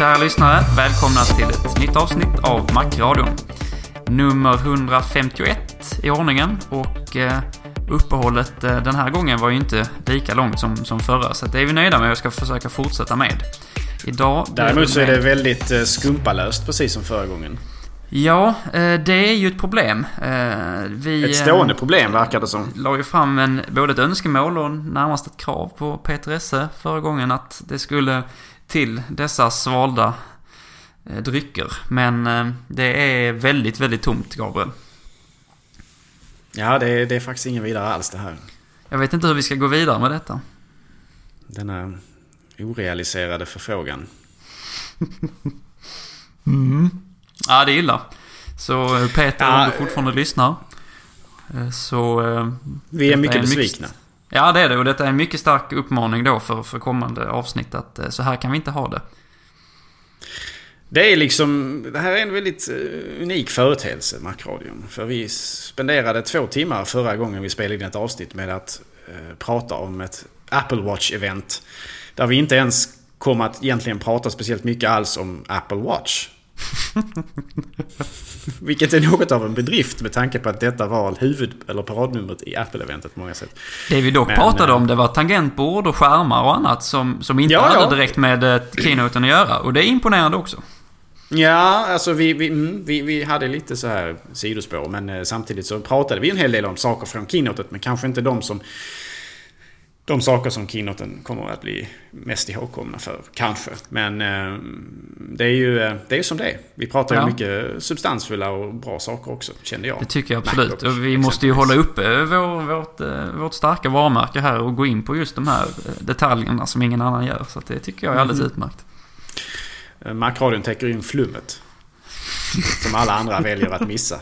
Kära lyssnare, välkomna till ett nytt avsnitt av Macradion. Nummer 151 i ordningen och eh, uppehållet eh, den här gången var ju inte lika långt som, som förra, så det är vi nöjda med och ska försöka fortsätta med. Idag... Däremot så är det väldigt eh, skumpalöst precis som förra gången. Ja, det är ju ett problem. Vi, Ett stående problem verkar det som. eh, la ju fram en, både ett önskemål och närmast ett krav på Peter Esse förra gången att det skulle till dessa svalda eh, drycker. Men eh, det är väldigt, väldigt tomt, Gabriel. Ja, det är, det är faktiskt ingen vidare alls det här. Jag vet inte hur vi ska gå vidare med detta. Denna orealiserade förfrågan. Ja, det är illa. Så eh, Peter, Ja, om du fortfarande lyssnar. Så... Vi är mycket en besvikna. Ja, det är det. Och detta är en mycket stark uppmaning då för, för kommande avsnitt att eh, så här kan vi inte ha det. Det är liksom... Det här är en väldigt eh, unik företeelse, Macradion. För vi spenderade två timmar förra gången vi spelade in ett avsnitt med att eh, prata om ett Apple Watch-event. Där vi inte ens kom att egentligen prata speciellt mycket alls om Apple Watch. Vilket är något av en bedrift med tanke på att detta var huvud eller paradnumret i Apple-eventet på många sätt. Det vi dock Men, pratade eh, om, det var tangentbord och skärmar och annat som, som inte Ja, hade ja. direkt med eh, keynoten att göra. Och det är imponerande också. Ja, alltså vi, vi, mm, vi, vi hade lite så här sidospår. Men eh, samtidigt så pratade vi en hel del om saker från keynotet. Men kanske inte de som... De saker som keynoten kommer att bli mest ihågkomna för. Kanske. Men eh, det är ju eh, det är som det är. Vi pratar ju Ja. mycket substansfulla och bra saker också, kände jag. Det tycker jag absolut. Macbook, Och vi måste ju hålla uppe vår, vårt, eh, vårt starka varumärke här och gå in på just de här eh, detaljerna som ingen annan gör. Så det tycker jag är alldeles Mhm. utmärkt. Macradion täcker in flummet. som alla andra väljer att missa.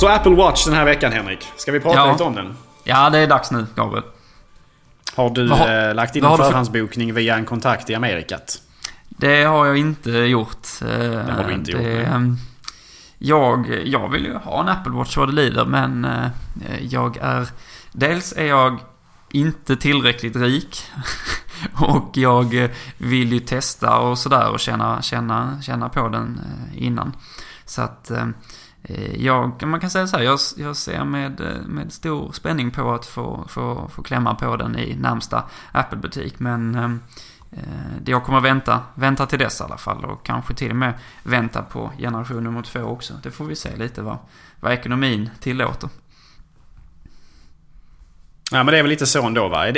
Så Apple Watch den här veckan Henrik. Ska vi prata Ja. lite om den? Ja, det är dags nu, Gabriel. Har du har- eh, lagt in en du för- förhandsbokning via en kontakt i Amerikat? Det har jag inte gjort. Det har du inte gjort, nej. jag, jag vill ju ha en Apple Watch vad det lider, men eh, jag är... Dels är jag inte tillräckligt rik. och jag eh, vill ju testa och sådär och känna, känna, känna på den eh, innan. Så att eh, jag, man kan säga så här, jag, jag ser med, eh, med stor spänning på att få, få, få klämma på den i närmsta Apple-butik. Men eh, Eh, jag kommer vänta, vänta till dess i alla fall och kanske till och med vänta på generation nummer två också. Det får vi se lite vad, vad ekonomin tillåter. Ja men det är väl lite så ändå va?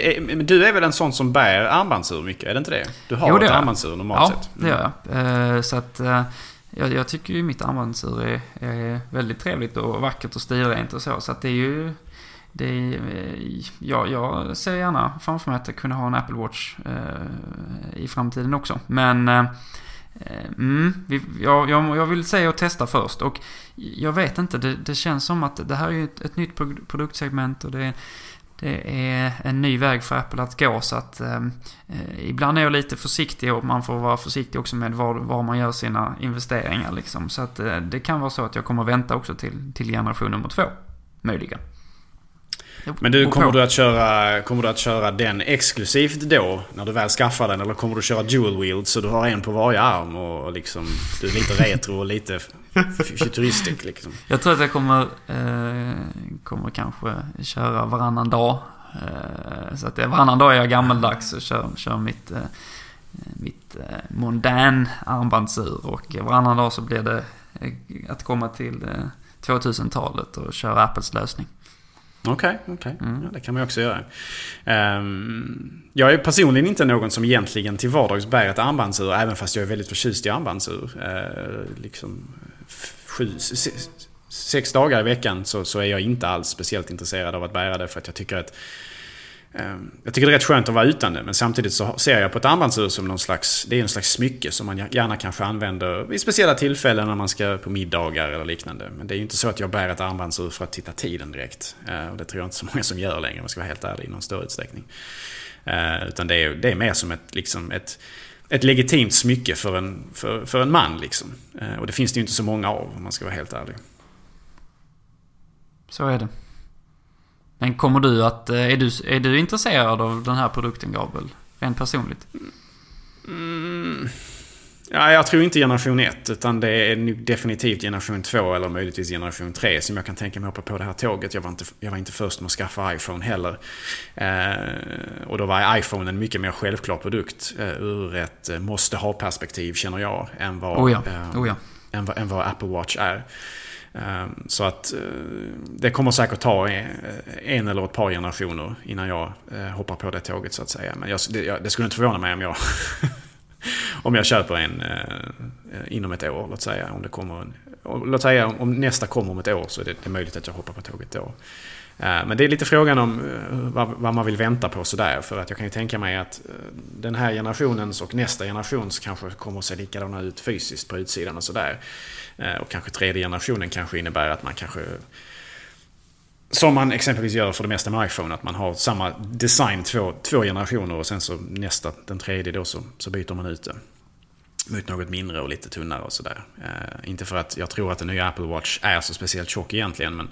Du är väl en sån som bär armbandsur mycket? Är det inte det? Du har Jo, det ett armbandsur normalt ja, sett. det gör jag. Eh, Så att eh, jag, jag tycker ju mitt armbandsur är, är väldigt trevligt och vackert och stilrent och så. Så att det är ju... Det är, eh, ja, jag ser gärna framför mig att jag kunde ha en Apple Watch eh, i framtiden också. Men... Eh, eh mm, vi, jag, jag, jag vill säga och testa först. Och jag vet inte, det, det känns som att det här är ju ett, ett nytt produktsegment och det, det är en ny väg för Apple att gå. Så att eh, eh, ibland är jag lite försiktig och man får vara försiktig också med var, var man gör sina investeringar. Liksom. Så att eh, det kan vara så att jag kommer vänta också till, till generation nummer två. Möjligen. Men du, kommer du, att köra, kommer du att köra den exklusivt då? När du väl skaffar den? Eller kommer du köra dual wield så du har en på varje arm och liksom... Du är lite retro och lite futuristic liksom? Jag tror att jag kommer, eh, kommer kanske köra varannan dag. Eh, så att det, varannan dag är jag gammaldags och kör, kör mitt, eh, mitt eh, mondän armbandsur. Och varannan dag så blir det eh, att komma till 2000-talet och köra Apples lösning. Okej, okay, okay. Mm. Ja, det kan man ju också göra. Um, jag är personligen inte någon som egentligen till vardags bär ett armbandsur, även fast jag är väldigt förtjust i armbandsur. Uh, liksom sju, sex dagar i veckan så, så är jag inte alls speciellt intresserad av att bära det för att jag tycker att ehm, jag tycker det är rätt skönt att vara utan det, men samtidigt så ser jag på ett armbandsur som någon slags, det är en slags smycke som man gärna kanske använder vid speciella tillfällen när man ska på middagar eller liknande. Men det är ju inte så att jag bär ett armbandsur för att titta tiden direkt. Eh, och det tror jag inte så många som gör längre om jag ska vara helt ärlig, i någon större utsträckning. Eh, utan det är, det är mer som ett, liksom ett, ett legitimt smycke för en, för, för en man. Liksom. Och det finns det ju inte så många av, om man ska vara helt ärlig. Så är det. Men kommer du att... Eh, är du, är du intresserad av den här produkten, Gabriel? Rent personligt? Mm. Ja, jag tror inte generation 1, utan det är definitivt generation 2 eller möjligtvis generation 3 som jag kan tänka mig hoppa på det här tåget. Jag var inte, jag var inte först med att skaffa iPhone heller. Eh, och då var iPhone en mycket mer självklar produkt eh, ur ett eh, måste ha-perspektiv, känner jag, än vad, oh ja. Oh ja. än, vad, än vad Apple Watch är. Ehm, så att eh, det kommer säkert ta en eller ett par generationer innan jag eh, hoppar på det tåget så att säga. Men jag, det, det skulle inte förvåna mig om jag, om jag köper en eh, inom ett år, låt säga. Om det kommer en, låt säga om nästa kommer om ett år så är det, det är möjligt att jag hoppar på tåget då. Eh, men det är lite frågan om eh, vad, vad, man vill vänta på sådär. För att jag kan ju tänka mig att eh, den här generationens och nästa generations kanske kommer att se likadana ut fysiskt på utsidan och sådär. Eh, och kanske tredje generationen kanske innebär att man kanske som man exempelvis gör för det mesta med iPhone, att man har samma design två, två generationer och sen så nästa, den tredje då så, så byter man ut det. Mot något mindre och lite tunnare och sådär. Eh, inte för att jag tror att den nya Apple Watch är så speciellt tjock egentligen, men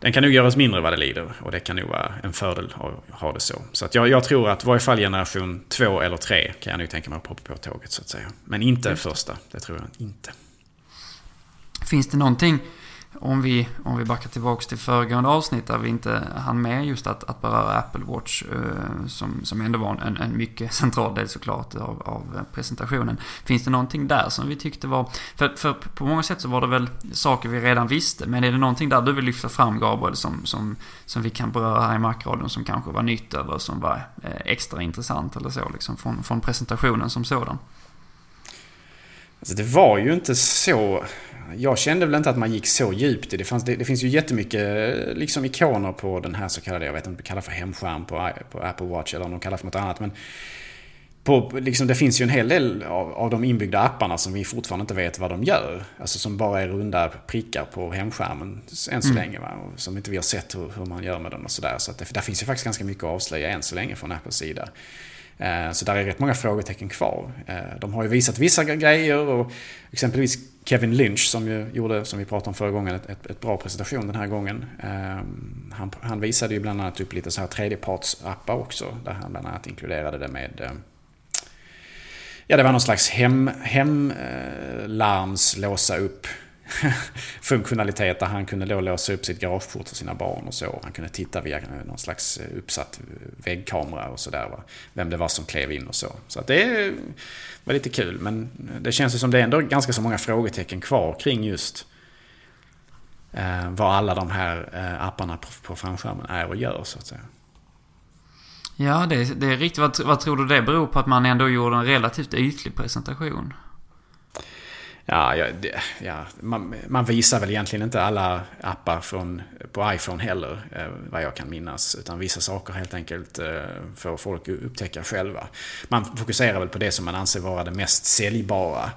den kan nog göras mindre vad det lider och det kan nog vara en fördel att ha det så. Så att jag, jag tror att varje fall generation två eller tre kan jag nog tänka mig att poppa på tåget så att säga. Men inte första, det tror jag inte. Finns det någonting, om vi, om vi backar tillbaka till föregående avsnitt där vi inte hann med just att, att beröra Apple Watch, eh, som, som ändå var en, en mycket central del såklart av, av presentationen. Finns det någonting där som vi tyckte var, för, för på många sätt så var det väl saker vi redan visste, men är det någonting där du vill lyfta fram Gabriel som, som, som vi kan beröra här i Macradion som kanske var nytt eller som var eh, extra intressant eller så liksom från, från presentationen som sådan? Alltså det var ju inte så jag kände väl inte att man gick så djupt i det. Fanns, det, det finns ju jättemycket liksom ikoner på den här så kallade, jag vet inte om de kallar för hemskärm på, på Apple Watch eller om de kallar för något annat. Men på, liksom, det finns ju en hel del av, av de inbyggda apparna som vi fortfarande inte vet vad de gör. Alltså som bara är runda prickar på hemskärmen än så mm. länge. Va? Och som inte vi har sett hur, hur man gör med dem och sådär. Så att det, där finns ju faktiskt ganska mycket att avslöja än så länge från Apples sida. Eh, så där är rätt många frågetecken kvar. Eh, de har ju visat vissa grejer och exempelvis Kevin Lynch som ju gjorde, som vi pratade om förra gången, ett, ett bra presentation den här gången. Eh, han, han, visade ju bland annat upp lite så här tredjepartsappar också. Där han bland annat inkluderade det med Ja, det var någon slags hem, hemlarms låsa upp funktionalitet där han kunde då låsa upp sitt garageport för sina barn och så. Han kunde titta via någon slags eh, uppsatt väggkamera och sådär. Vem det var som klev in och så. Så att det var lite kul. Men det känns ju som det är ändå ganska så många frågetecken kvar kring just eh, vad alla de här eh, apparna på, på framskärmen är och gör så att säga. Ja, det, det är riktigt. Vad, vad tror du det beror på att man ändå gjorde en relativt ytlig presentation? Ja, ja, ja man, man, visar väl egentligen inte alla appar från, på iPhone heller, eh, vad jag kan minnas. Utan vissa saker helt enkelt eh, får folk upptäcka själva. Man fokuserar väl på det som man anser vara det mest säljbara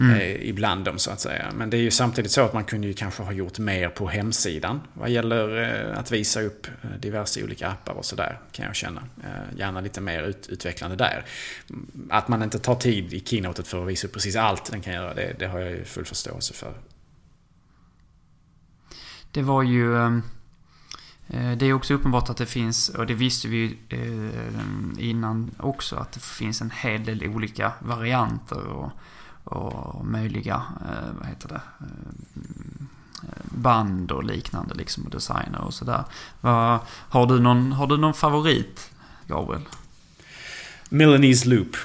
mm. eh, ibland dem så att säga. Men det är ju samtidigt så att man kunde ju kanske ha gjort mer på hemsidan vad gäller eh, att visa upp eh, diverse olika appar och sådär kan jag känna. Eh, gärna lite mer ut, utvecklande där. Att man inte tar tid i keynotet för att visa upp precis allt den kan göra, det, det har jag ju full förståelse för. Det var ju... Ehm, det är också uppenbart att det finns, och det visste vi ju innan också, att det finns en hel del olika varianter och och möjliga, eh, vad heter det, eh, band och liknande liksom och designer och sådär. Har, du någon, har du någon favorit, Gabriel? Milanese Loop.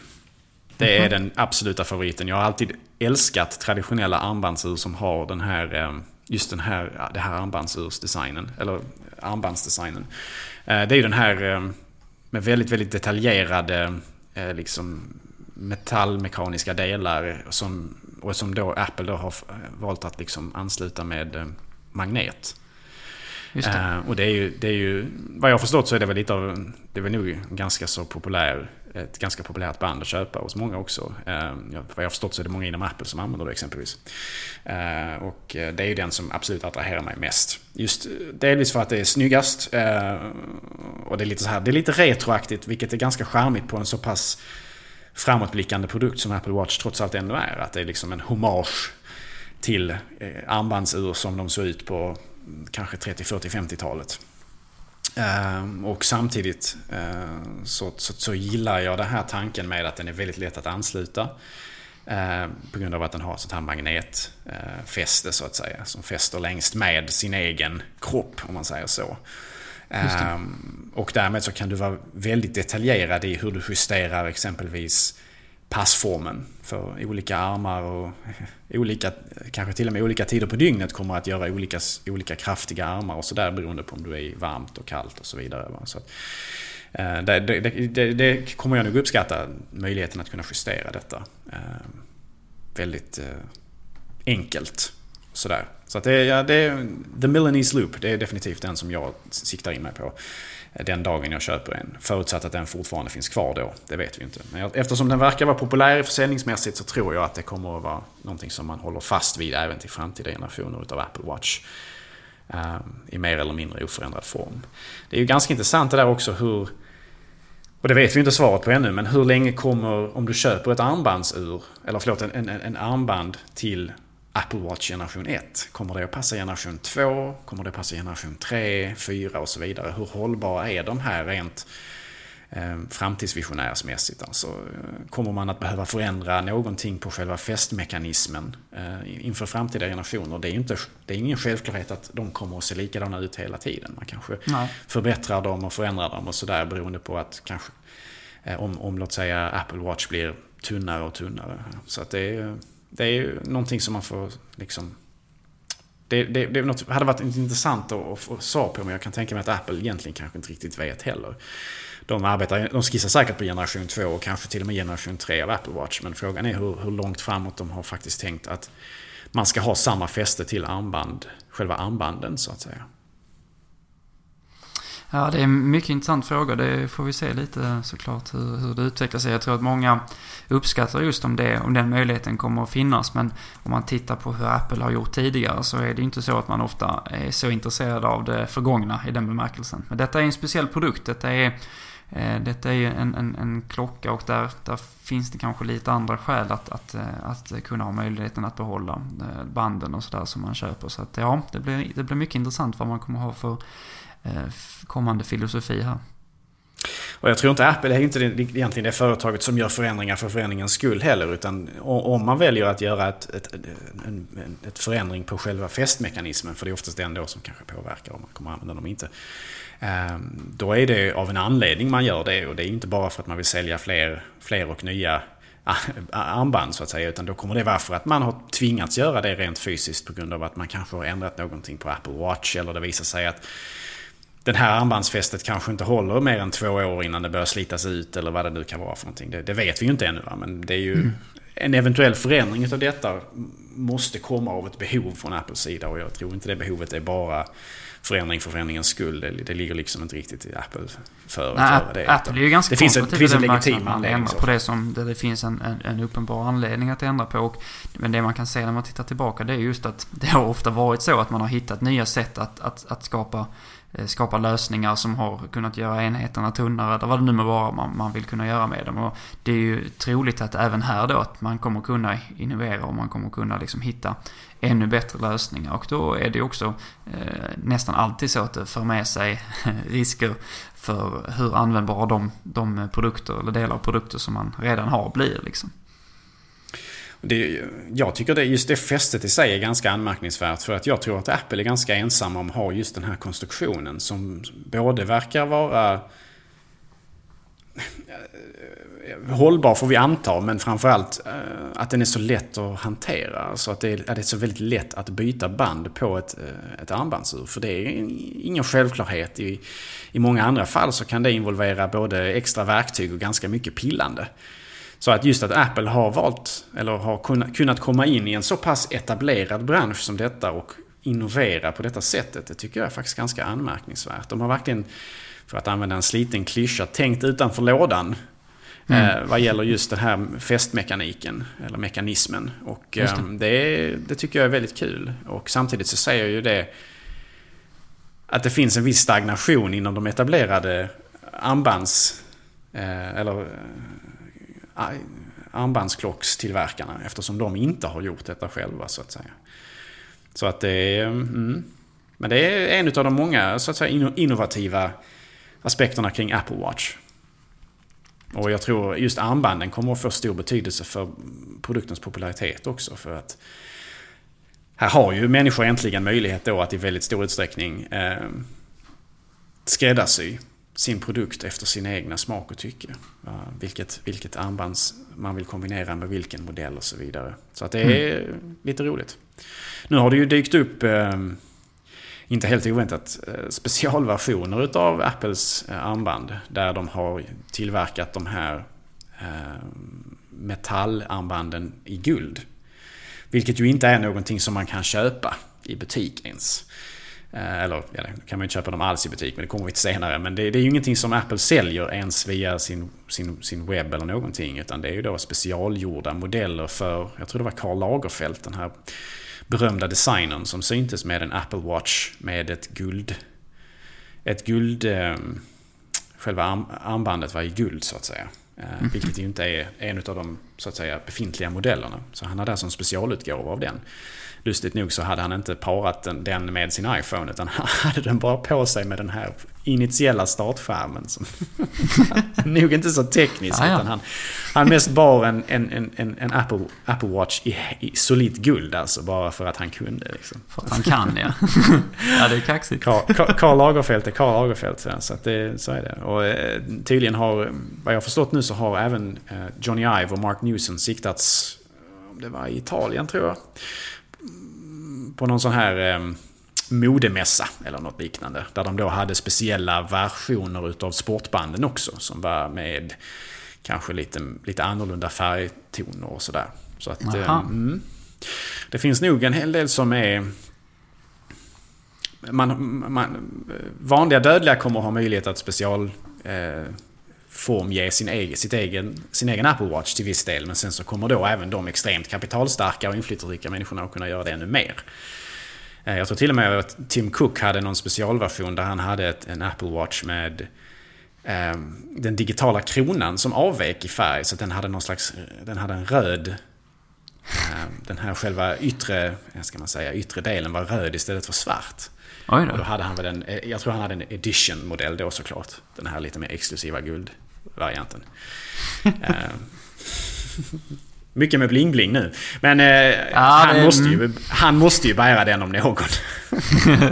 Det är -hmm. den absoluta favoriten. Jag har alltid älskat traditionella armbandsur som har den här, eh, just den här, det här armbandsursdesignen. Eller armbandsdesignen. Det är ju den här med väldigt, väldigt detaljerade liksom metallmekaniska delar som, och som då Apple då har valt att liksom ansluta med magnet. Just det. Uh, och det är, ju, det är ju, vad jag har förstått så är det väl lite av, det är väl nog ganska så populär, ett ganska populärt band att köpa hos många också. Uh, vad jag har förstått så är det många inom Apple som använder det exempelvis. Uh, och det är ju den som absolut attraherar mig mest. Just delvis för att det är snyggast och det är lite så här, det är lite retroaktigt vilket är ganska charmigt på en så pass framåtblickande produkt som Apple Watch trots allt ändå är. Att det är liksom en hommage till armbandsur som de såg ut på kanske 30, 40, 50-talet. Och samtidigt eh, så, så, så, gillar jag den här tanken med att den är väldigt lätt att ansluta. Eh, på grund av att den har sånt här magnetfäste så att säga. Som fäster längst med sin egen kropp om man säger så. Och därmed så kan du vara väldigt detaljerad i hur du justerar exempelvis passformen för olika armar och olika, kanske till och med olika tider på dygnet kommer att göra olika, olika kraftiga armar och sådär beroende på om du är i varmt och kallt och så vidare. Så att, eh, det, det, det, det, kommer jag nog uppskatta, möjligheten att kunna justera detta. Eh, väldigt eh, enkelt. Sådär. Så att det, ja, det, The Milanese Loop, det är definitivt den som jag siktar in mig på den dagen jag köper en. Förutsatt att den fortfarande finns kvar då. Det vet vi inte. Men eftersom den verkar vara populär försäljningsmässigt så tror jag att det kommer att vara någonting som man håller fast vid även till framtida generationer av Apple Watch. Eh, I mer eller mindre oförändrad form. Det är ju ganska intressant det där också hur och det vet vi inte svaret på ännu, men hur länge kommer, om du köper ett armbandsur, eller förlåt, en, en, en armband till Apple Watch generation 1. Kommer det att passa generation 2? Kommer det att passa generation 3, 4 och så vidare? Hur hållbara är de här rent eh, framtidsvisionärsmässigt? Alltså, kommer man att behöva förändra någonting på själva fästmekanismen eh, inför framtida generationer? Det är, inte, det är ingen självklarhet att de kommer att se likadana ut hela tiden. Man kanske Nej. förbättrar dem och förändrar dem och sådär beroende på att kanske eh, om, om låt säga Apple Watch blir tunnare och tunnare. Så att det är det är ju någonting som man får liksom... Det, det, det något, hade varit intressant att få svar på, men jag kan tänka mig att Apple egentligen kanske inte riktigt vet heller. De, arbetar, de skissar säkert på generation 2 och kanske till och med generation 3 av Apple Watch. Men frågan är hur, hur långt framåt de har faktiskt tänkt att man ska ha samma fäste till armband, själva armbanden så att säga. Ja, det är en mycket intressant fråga. Det får vi se lite såklart hur, hur det utvecklar sig. Jag tror att många uppskattar just om, det, om den möjligheten kommer att finnas. Men om man tittar på hur Apple har gjort tidigare så är det inte så att man ofta är så intresserad av det förgångna i den bemärkelsen. Men detta är en speciell produkt. Detta är, eh, detta är en, en, en klocka och där, där finns det kanske lite andra skäl att, att, eh, att kunna ha möjligheten att behålla eh, banden och sådär som man köper. Så att ja, det blir, det blir mycket intressant vad man kommer ha för Eh, kommande filosofi här. Och jag tror inte Apple är inte egentligen det företaget som gör förändringar för förändringens skull heller. Utan om man väljer att göra ett, ett, en, ett förändring på själva fästmekanismen, för det är oftast den då som kanske påverkar om man kommer använda dem inte. Ehm, då är det av en anledning man gör det och det är inte bara för att man vill sälja fler, fler och nya armband så att säga. Utan då kommer det vara för att man har tvingats göra det rent fysiskt på grund av att man kanske har ändrat någonting på Apple Watch. Eller det visar sig att den här armbandsfästet kanske inte håller mer än två år innan det börjar slitas ut eller vad det nu kan vara för någonting. Det, det vet vi ju inte ännu va? men det är ju mm. en eventuell förändring av detta måste komma av ett behov från Apples sida och jag tror inte det behovet är bara förändring för förändringens skull. Det, det ligger liksom inte riktigt i Apple för Nej, att göra det. Apple är ju ganska det finns, det finns en legitim anledning. På det som det, det finns en, en, en, uppenbar anledning att ändra på. Och, men det man kan se när man tittar tillbaka det är just att det har ofta varit så att man har hittat nya sätt att, att, att skapa Eh, skapa lösningar som har kunnat göra enheterna tunnare eller vad det nu må vara man, man vill kunna göra med dem. Och det är ju troligt att även här då att man kommer kunna innovera och man kommer kunna liksom hitta ännu bättre lösningar. Och då är det också eh, nästan alltid så att det för med sig risker för hur användbara de, de produkter eller delar av produkter som man redan har blir. Liksom. Det, jag tycker det, just det fästet i sig är ganska anmärkningsvärt. För att jag tror att Apple är ganska ensamma om att ha just den här konstruktionen. Som både verkar vara eh, hållbar får vi anta, men framförallt eh, att den är så lätt att hantera. Så att det är, att det är så väldigt lätt att byta band på ett, eh, ett armbandsur. För det är ingen självklarhet. I, I många andra fall så kan det involvera både extra verktyg och ganska mycket pillande. Så att just att Apple har valt, eller har kunnat komma in i en så pass etablerad bransch som detta och innovera på detta sättet, det tycker jag är faktiskt ganska anmärkningsvärt. De har verkligen, för att använda en sliten klyscha, tänkt utanför lådan Mm. Eh, vad gäller just den här fästmekaniken, eller mekanismen. Och det. Eh, det, det, tycker jag är väldigt kul. Och samtidigt så säger ju det att det finns en viss stagnation inom de etablerade armbands... Eh, eller Eh, armbandsklockstillverkarna eftersom de inte har gjort detta själva så att säga. Så att det är... Mm, men det är en av de många så att säga innovativa aspekterna kring Apple Watch. Och jag tror just armbanden kommer att få stor betydelse för produktens popularitet också. För att här har ju människor äntligen möjlighet då att i väldigt stor utsträckning eh, skräddarsy sin produkt efter sin egna smak och tycke. Vilket, vilket armbands man vill kombinera med vilken modell och så vidare. Så att det är mm. lite roligt. Nu har det ju dykt upp eh, inte helt oväntat, eh, specialversioner utav Apples eh, armband. Där de har tillverkat de här eh, metallarmbanden i guld. Vilket ju inte är någonting som man kan köpa i butik ens. Eller ja, kan man inte köpa dem alls i butik, men det kommer vi till senare. Men det, det är ju ingenting som Apple säljer ens via sin, sin, sin webb eller någonting. Utan det är ju då specialgjorda modeller för, jag tror det var Karl Lagerfeld, den här berömda designern som syntes med en Apple Watch med ett guld... Ett guld... Eh, själva arm, armbandet var i guld så att säga. Eh, mm. Vilket ju inte är en av de så att säga, befintliga modellerna. Så han hade alltså en specialutgåva av den. Lustigt nog så hade han inte parat den, den med sin iPhone utan han hade den bara på sig med den här initiella startskärmen. Som nog inte så teknisk. Ja. utan han, han mest bar en, en, en, en Apple, Apple Watch i, i solitt guld alltså. Bara för att han kunde. Liksom. För att han kan ja. ja det är kaxigt. Karl Lagerfeld är Karl Lagerfeld. Så, att det, så är det. Och eh, tydligen har, vad jag förstått nu så har även eh, Johnny Ive och Mark Newson siktats, om det var i Italien tror jag på någon sån här eh, modemässa eller något liknande. Där de då hade speciella versioner utav sportbanden också. Som var med kanske lite, lite annorlunda färgtoner och sådär. Så att... Eh, mm, det finns nog en hel del som är... Man, man, vanliga dödliga kommer att ha möjlighet att special... Eh, formge sin egen, sitt egen, sin egen Apple Watch till viss del. Men sen så kommer då även de extremt kapitalstarka och inflytelserika människorna att kunna göra det ännu mer. Eh, jag tror till och med att Tim Cook hade någon specialversion där han hade ett, en Apple Watch med eh, den digitala kronan som avvek i färg. Så att den hade någon slags, den hade en röd eh, den här själva yttre, ska man säga, yttre delen var röd istället för svart. Oj då. Och då hade han väl en, eh, jag tror han hade en edition-modell då såklart. Den här lite mer exklusiva guldvarianten. Eh, mycket med bling-bling nu. Men eh, ja, han, det, måste ju, mm. han måste ju bära den om någon.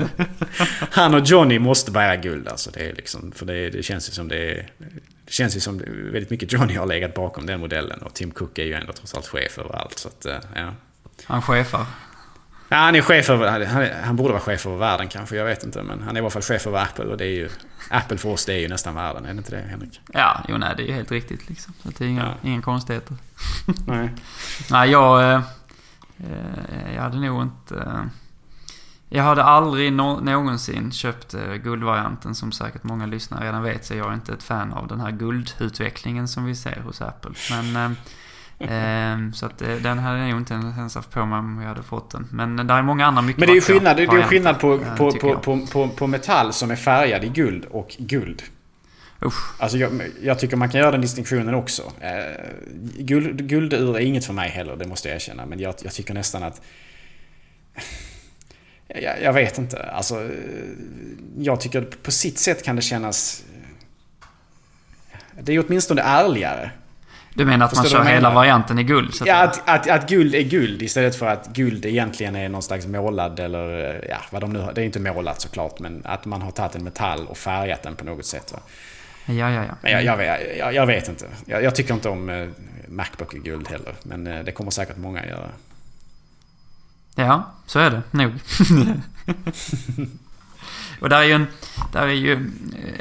han och Johnny måste bära guld alltså. Det är liksom, för det, det känns ju som det är... Det känns ju som väldigt mycket Johnny har legat bakom den modellen. Och Tim Cook är ju ändå trots allt chef över allt. Så att, ja. Han chefar? Ja, han är chef över, han, han borde vara chef över världen kanske, jag vet inte. Men han är i alla fall chef över Apple och det är ju... Apple för oss, det är ju nästan världen, är det inte det Henrik? Ja, jo nej, det är ju helt riktigt liksom. Så det är inga, ja. inga konstigheter. nej. nej, jag... Eh, eh, jag hade nog inte... Eh, jag hade aldrig no någonsin köpt eh, guldvarianten som säkert många lyssnare redan vet så jag är inte ett fan av den här guldutvecklingen som vi ser hos Apple. Men eh, Ehm, så att eh, den hade jag inte ens haft på mig om jag hade fått den. Men det är många andra mycket Men det är ju skillnad, det är skillnad på, eh, på, på, på, på, på metall som är färgad i guld och guld. Usch. Alltså jag, jag, tycker man kan göra den distinktionen också. Eh, guld, guldur är inget för mig heller, det måste jag erkänna. Men jag, jag tycker nästan att... Jag, jag, vet inte. Alltså, jag tycker på sitt sätt kan det kännas... Det är åtminstone ärligare Du menar att Förstår man kör hela varianten i guld? Så att Ja, att, att, att guld är guld istället för att guld egentligen är någon slags målad eller eh, ja, vad de nu har. Det är inte målat såklart, men att man har tagit en metall och färgat den på något sätt. Va? ja, ja, ja. Men jag, jag, vet- jag, jag vet inte. Jag, jag tycker inte om eh, Macbook i guld heller, men eh, det kommer säkert många göra. Ja, så är det nog. och där är ju en... Där är ju...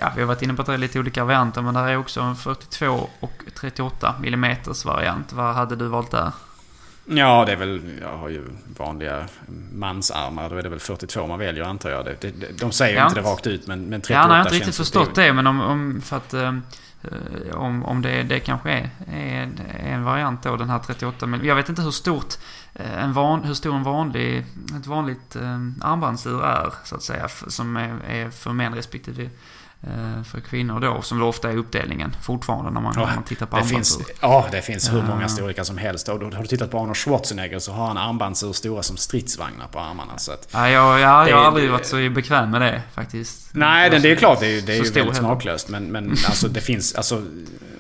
Ja, vi har varit inne på att det är lite olika varianter, men där är också en 42 och 38 mm variant. Vad hade du valt där? Ja, det är väl, jag har ju vanliga mansarmar, då är det väl 42 man väljer antar jag. Det, det, de säger Ja. inte det rakt ut, men, men 38 Ja, nej, jag har inte riktigt förstått det, men om... om för att... Eh, om, om det, det kanske är, är en variant då, den här 38 mm. Jag vet inte hur stort eh, en van, hur stor en vanlig, ett vanligt eh, armbandsur är, så att säga, som är, är för män respektive för kvinnor då, som ofta är uppdelningen fortfarande när man, Ja, när man tittar på armbandsur. ja, det finns hur många storlekar som helst. Och då, har du tittat på Arnold Schwarzenegger så har han armbandsur stora som stridsvagnar på armarna. Så att, Ja, jag, ja, Det- jag har aldrig varit så bekväm med det faktiskt. nej, det, det är klart, det är, det är ju väldigt heller. smaklöst. Men, men alltså det finns, alltså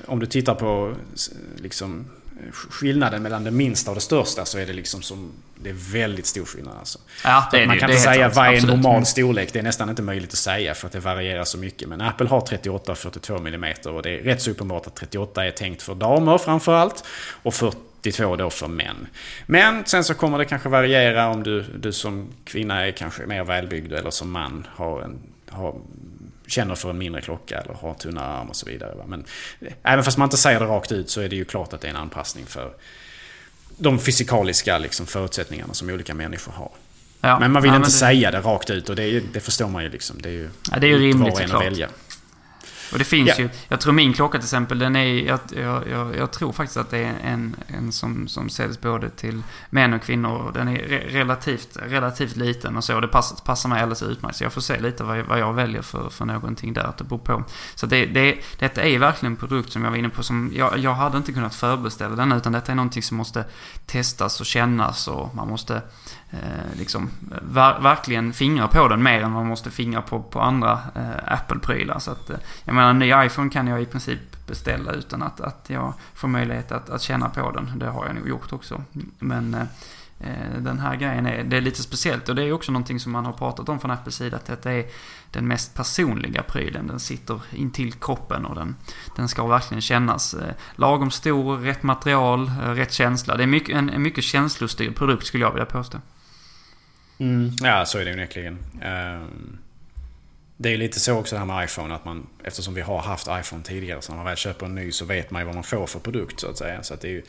om du tittar på liksom skillnaden mellan det minsta och det största så är det liksom som, det är väldigt stor skillnad alltså. Ja, det är man det kan ju. inte Det säga vad är absolut. normal storlek. Det är nästan inte möjligt att säga för att det varierar så mycket. Men Apple har 38 och 42 mm och det är rätt så uppenbart att 38 är tänkt för damer framförallt och 42 då för män. Men sen så kommer det kanske variera om du, du som kvinna är kanske mer välbyggd eller som man har en, har, känner för en mindre klocka eller har tunnare arm och så vidare. va. Men eh, även fast man inte säger det rakt ut så är det ju klart att det är en anpassning för de fysikaliska liksom, förutsättningarna som olika människor har. Ja. Men man vill Ja, inte det- säga det rakt ut och det, är, det förstår man ju liksom. Det är ju, Ja, det är ju rimligt var och en att välja. Och det finns Ja. ju, jag tror min klocka till exempel, den är, jag, jag, jag, tror faktiskt att det är en, en som, som säljs både till män och kvinnor. Den är re, relativt, relativt liten och så, det passar, passar mig alldeles utmärkt. Så jag får se lite vad jag, vad jag väljer för, för någonting där, att det beror på. Så det, det, detta är verkligen en produkt som jag var inne på, som jag, jag hade inte kunnat förbeställa den, utan detta är någonting som måste testas och kännas och man måste Eh, liksom ver, verkligen fingra på den mer än man måste fingra på, på andra eh, Apple-prylar. Så att, eh, jag menar, en ny iPhone kan jag i princip beställa utan att, att jag får möjlighet att, att känna på den. Det har jag nog gjort också. Men eh, eh den här grejen är, det är lite speciellt och det är också någonting som man har pratat om från Apples sida. Att detta är den mest personliga prylen. Den sitter in till kroppen och den, den ska verkligen kännas eh, lagom stor, rätt material, eh, rätt känsla. Det är mycket, en, en mycket känslostyrd produkt skulle jag vilja påstå. Mm. Ja, så är det onekligen. Ehm, Det är lite så också det här med iPhone, att man, eftersom vi har haft iPhone tidigare, så när man väl köper en ny så vet man ju vad man får för produkt så att säga. Så att det är ju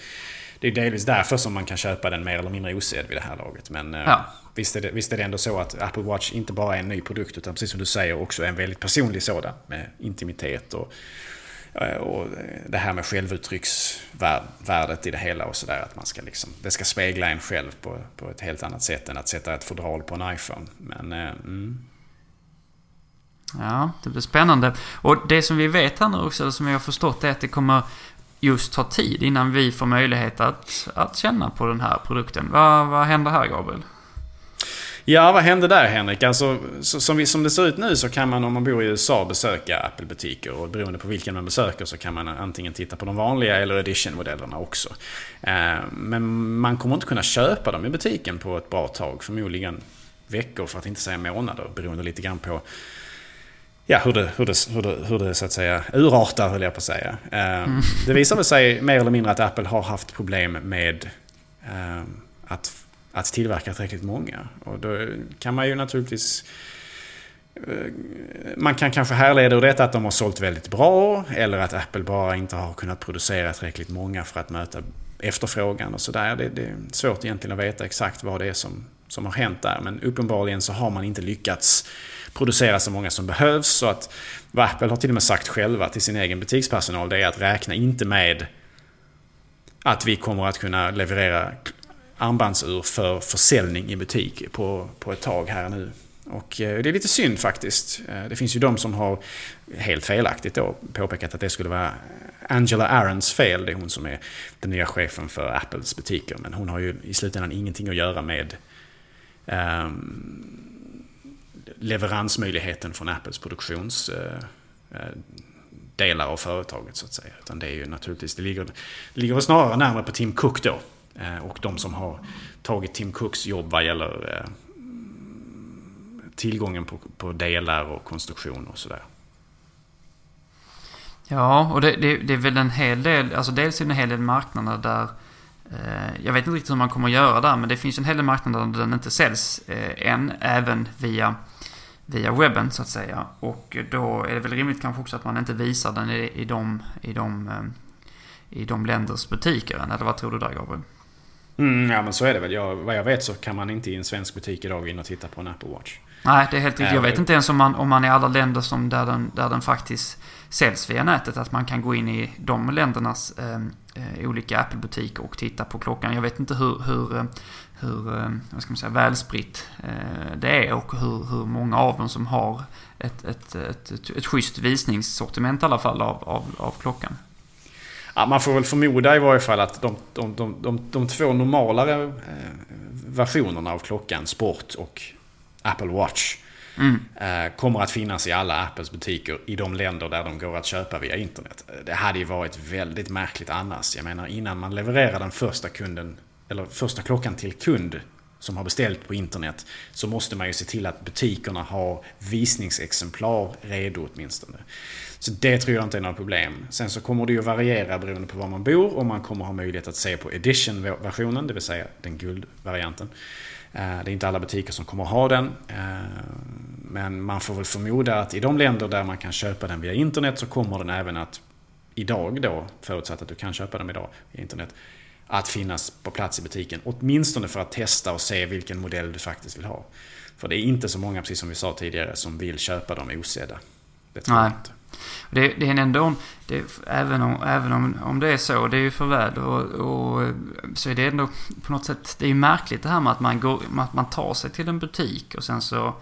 det är delvis därför som man kan köpa den mer eller mindre osedd vid det här laget. Men eh, Ja. visst, är det, visst är det ändå så att Apple Watch inte bara är en ny produkt, utan precis som du säger också en väldigt personlig sådan. Med intimitet och, Eh, och det här med självuttrycksvärdet i det hela och sådär. Att man ska liksom, det ska spegla en själv på, på ett helt annat sätt än att sätta ett fodral på en iPhone. Men, eh, mm. Ja, det blir spännande. Och det som vi vet här nu också, eller som jag har förstått, är att det kommer just ta tid innan vi får möjlighet att, att känna på den här produkten. Vad, vad händer här, Gabriel? Ja, vad hände där Henrik? Alltså, så, som, vi, som det ser ut nu så kan man om man bor i USA besöka Apple-butiker och beroende på vilken man besöker så kan man antingen titta på de vanliga eller edition-modellerna också. Eh, men man kommer inte kunna köpa dem i butiken på ett bra tag, förmodligen veckor för att inte säga månader, beroende lite grann på Ja, hur det, hur, det, hur, det, hur det så att säga urartar höll jag på att säga. Eh, Det visar väl sig mer eller mindre att Apple har haft problem med eh, att, att tillverka tillräckligt många. Och då kan man ju naturligtvis... Eh, man kan kanske härleda ur detta att de har sålt väldigt bra eller att Apple bara inte har kunnat producera tillräckligt många för att möta efterfrågan och sådär. Det, det är svårt egentligen att veta exakt vad det är som, som har hänt där. Men uppenbarligen så har man inte lyckats producera så många som behövs. Så att vad Apple har till och med sagt själva till sin egen butikspersonal det är att räkna inte med att vi kommer att kunna leverera armbandsur för försäljning i butik på, på ett tag här nu. Och eh, det är lite synd faktiskt. Eh, det finns ju de som har helt felaktigt då påpekat att det skulle vara Angela Arons fel. Det är hon som är den nya chefen för Apples butiker. Men hon har ju i slutändan ingenting att göra med um, leveransmöjligheten från Apples produktions... uh, uh, delar av företaget så att säga. Utan det är ju naturligtvis, det ligger, det ligger snarare närmare på Tim Cook då. Eh, och de som har tagit Tim Cooks jobb vad gäller eh, tillgången på, på delar och konstruktion och sådär. Ja, och det, det, det, är väl en hel del, alltså dels är det en hel del marknader där eh, jag vet inte riktigt hur man kommer att göra där, men det finns en hel del marknader där den inte säljs eh, än, även via, via webben så att säga. Och då är det väl rimligt kanske också att man inte visar den i, i, de, i, de, eh, i de länders butiker än, eller vad tror du där Gabriel? Mm, ja men så är det väl. Jag, vad jag vet så kan man inte i en svensk butik idag gå in och titta på en Apple Watch. Nej, det är helt riktigt. Jag vet inte ens om man, om man i alla länder som där den, där den faktiskt säljs via nätet, att man kan gå in i de ländernas eh, olika Apple-butiker och titta på klockan. Jag vet inte hur, hur, hur vad ska man säga, välspritt eh, det är och hur, hur många av dem som har ett, ett, ett, ett, ett schysst visningssortiment i alla fall av, av, av klockan. Ja, man får väl förmoda i varje fall att de, de, de, de, de två normalare eh, versionerna av klockan, Sport och Apple Watch, mm. eh, kommer att finnas i alla Apples butiker i de länder där de går att köpa via internet. Det hade ju varit väldigt märkligt annars. Jag menar innan man levererar den första kunden, eller första klockan till kund som har beställt på internet så måste man ju se till att butikerna har visningsexemplar redo åtminstone. Så det tror jag inte är några problem. Sen så kommer det ju variera beroende på var man bor och man kommer ha möjlighet att se på edition-versionen, det vill säga den guldvarianten. Eh, det är inte alla butiker som kommer ha den. Eh, men man får väl förmoda att i de länder där man kan köpa den via internet så kommer den även att idag då, förutsatt att du kan köpa den idag via internet, att finnas på plats i butiken. Åtminstone för att testa och se vilken modell du faktiskt vill ha. För det är inte så många, precis som vi sa tidigare, som vill köpa dem osedda. Det tror Nej. jag inte. Det, det är ändå, det, även, om, även om, om det är så, det är ju för väl och, och, eh, så är det ändå på något sätt, det är ju märkligt det här med att man, går, att man tar sig till en butik och sen så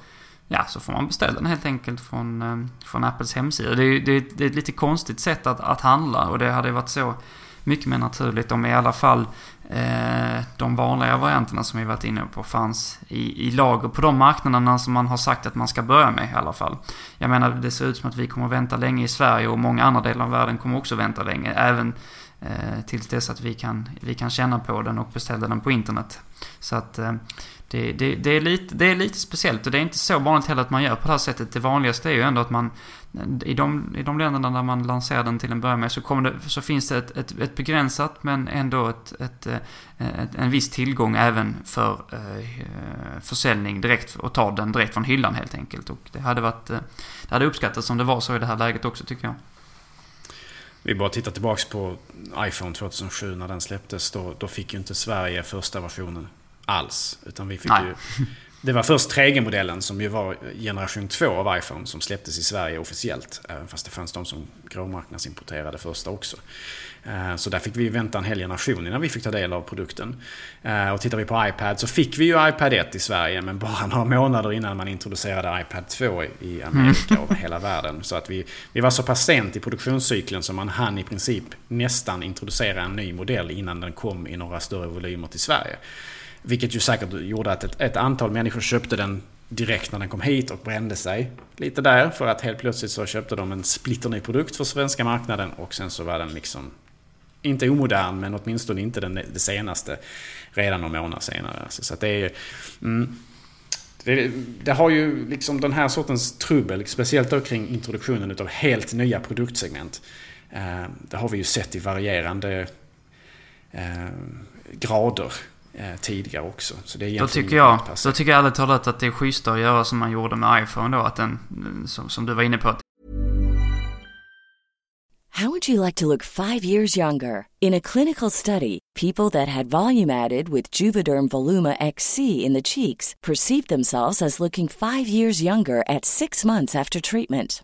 Ja, så får man beställa den helt enkelt från, eh, från Apples hemsida. Det är, det, det är ett lite konstigt sätt att, att handla och det hade varit så mycket mer naturligt om i alla fall Eh, de vanliga varianterna som vi varit inne på fanns i, i lager på de marknaderna som man har sagt att man ska börja med i alla fall. Jag menar, det ser ut som att vi kommer att vänta länge i Sverige och många andra delar av världen kommer också vänta länge. Även eh, tills dess att vi kan, vi kan känna på den och beställa den på internet. Så att eh, det, det, det, är lite, det är lite speciellt och det är inte så vanligt heller att man gör på det här sättet. Det vanligaste är ju ändå att man i de, i de länderna där man lanserar den till en början med så, kommer det, så finns det ett, ett, ett begränsat men ändå ett, ett, eh, ett, en viss tillgång även för eh, försäljning direkt och ta den direkt från hyllan helt enkelt. Och det hade varit, eh, det hade uppskattats om det var så i det här läget också tycker jag. Vi bara tittar tillbaks på iPhone 2007 när den släpptes. Då, då fick ju inte Sverige första versionen alls. Utan vi fick Nej. ju... Det var först 3G-modellen som ju var generation 2 av iPhone som släpptes i Sverige officiellt. Även fast det fanns de som gråmarknadsimporterade första också. Eh, så där fick vi vänta en hel generation innan vi fick ta del av produkten. Eh, och tittar vi på iPad så fick vi ju iPad 1 i Sverige men bara några månader innan man introducerade iPad 2 i Amerika och hela världen. Så att vi, vi var så pass sent i produktionscykeln som man hann i princip nästan introducera en ny modell innan den kom i några större volymer till Sverige. Vilket ju säkert gjorde att ett, ett, antal människor köpte den direkt när den kom hit och brände sig lite där. För att helt plötsligt så köpte de en splitterny produkt för svenska marknaden och sen så var den liksom inte omodern men åtminstone inte den det senaste redan någon månad senare. Alltså, så att det är... Mm, det, det, har ju liksom den här sortens trubbel, speciellt då kring introduktionen utav helt nya produktsegment. Eh, det har vi ju sett i varierande eh, grader eh, tidigare också. Så det är då tycker jag, då tycker jag ärligt talat att det är schysst att göra som man gjorde med iPhone då, att den, som, som du var inne på. How would you like to look five years younger? In a clinical study, people that had volume added with Juvederm Voluma XC in the cheeks perceived themselves as looking five years younger at six months after treatment.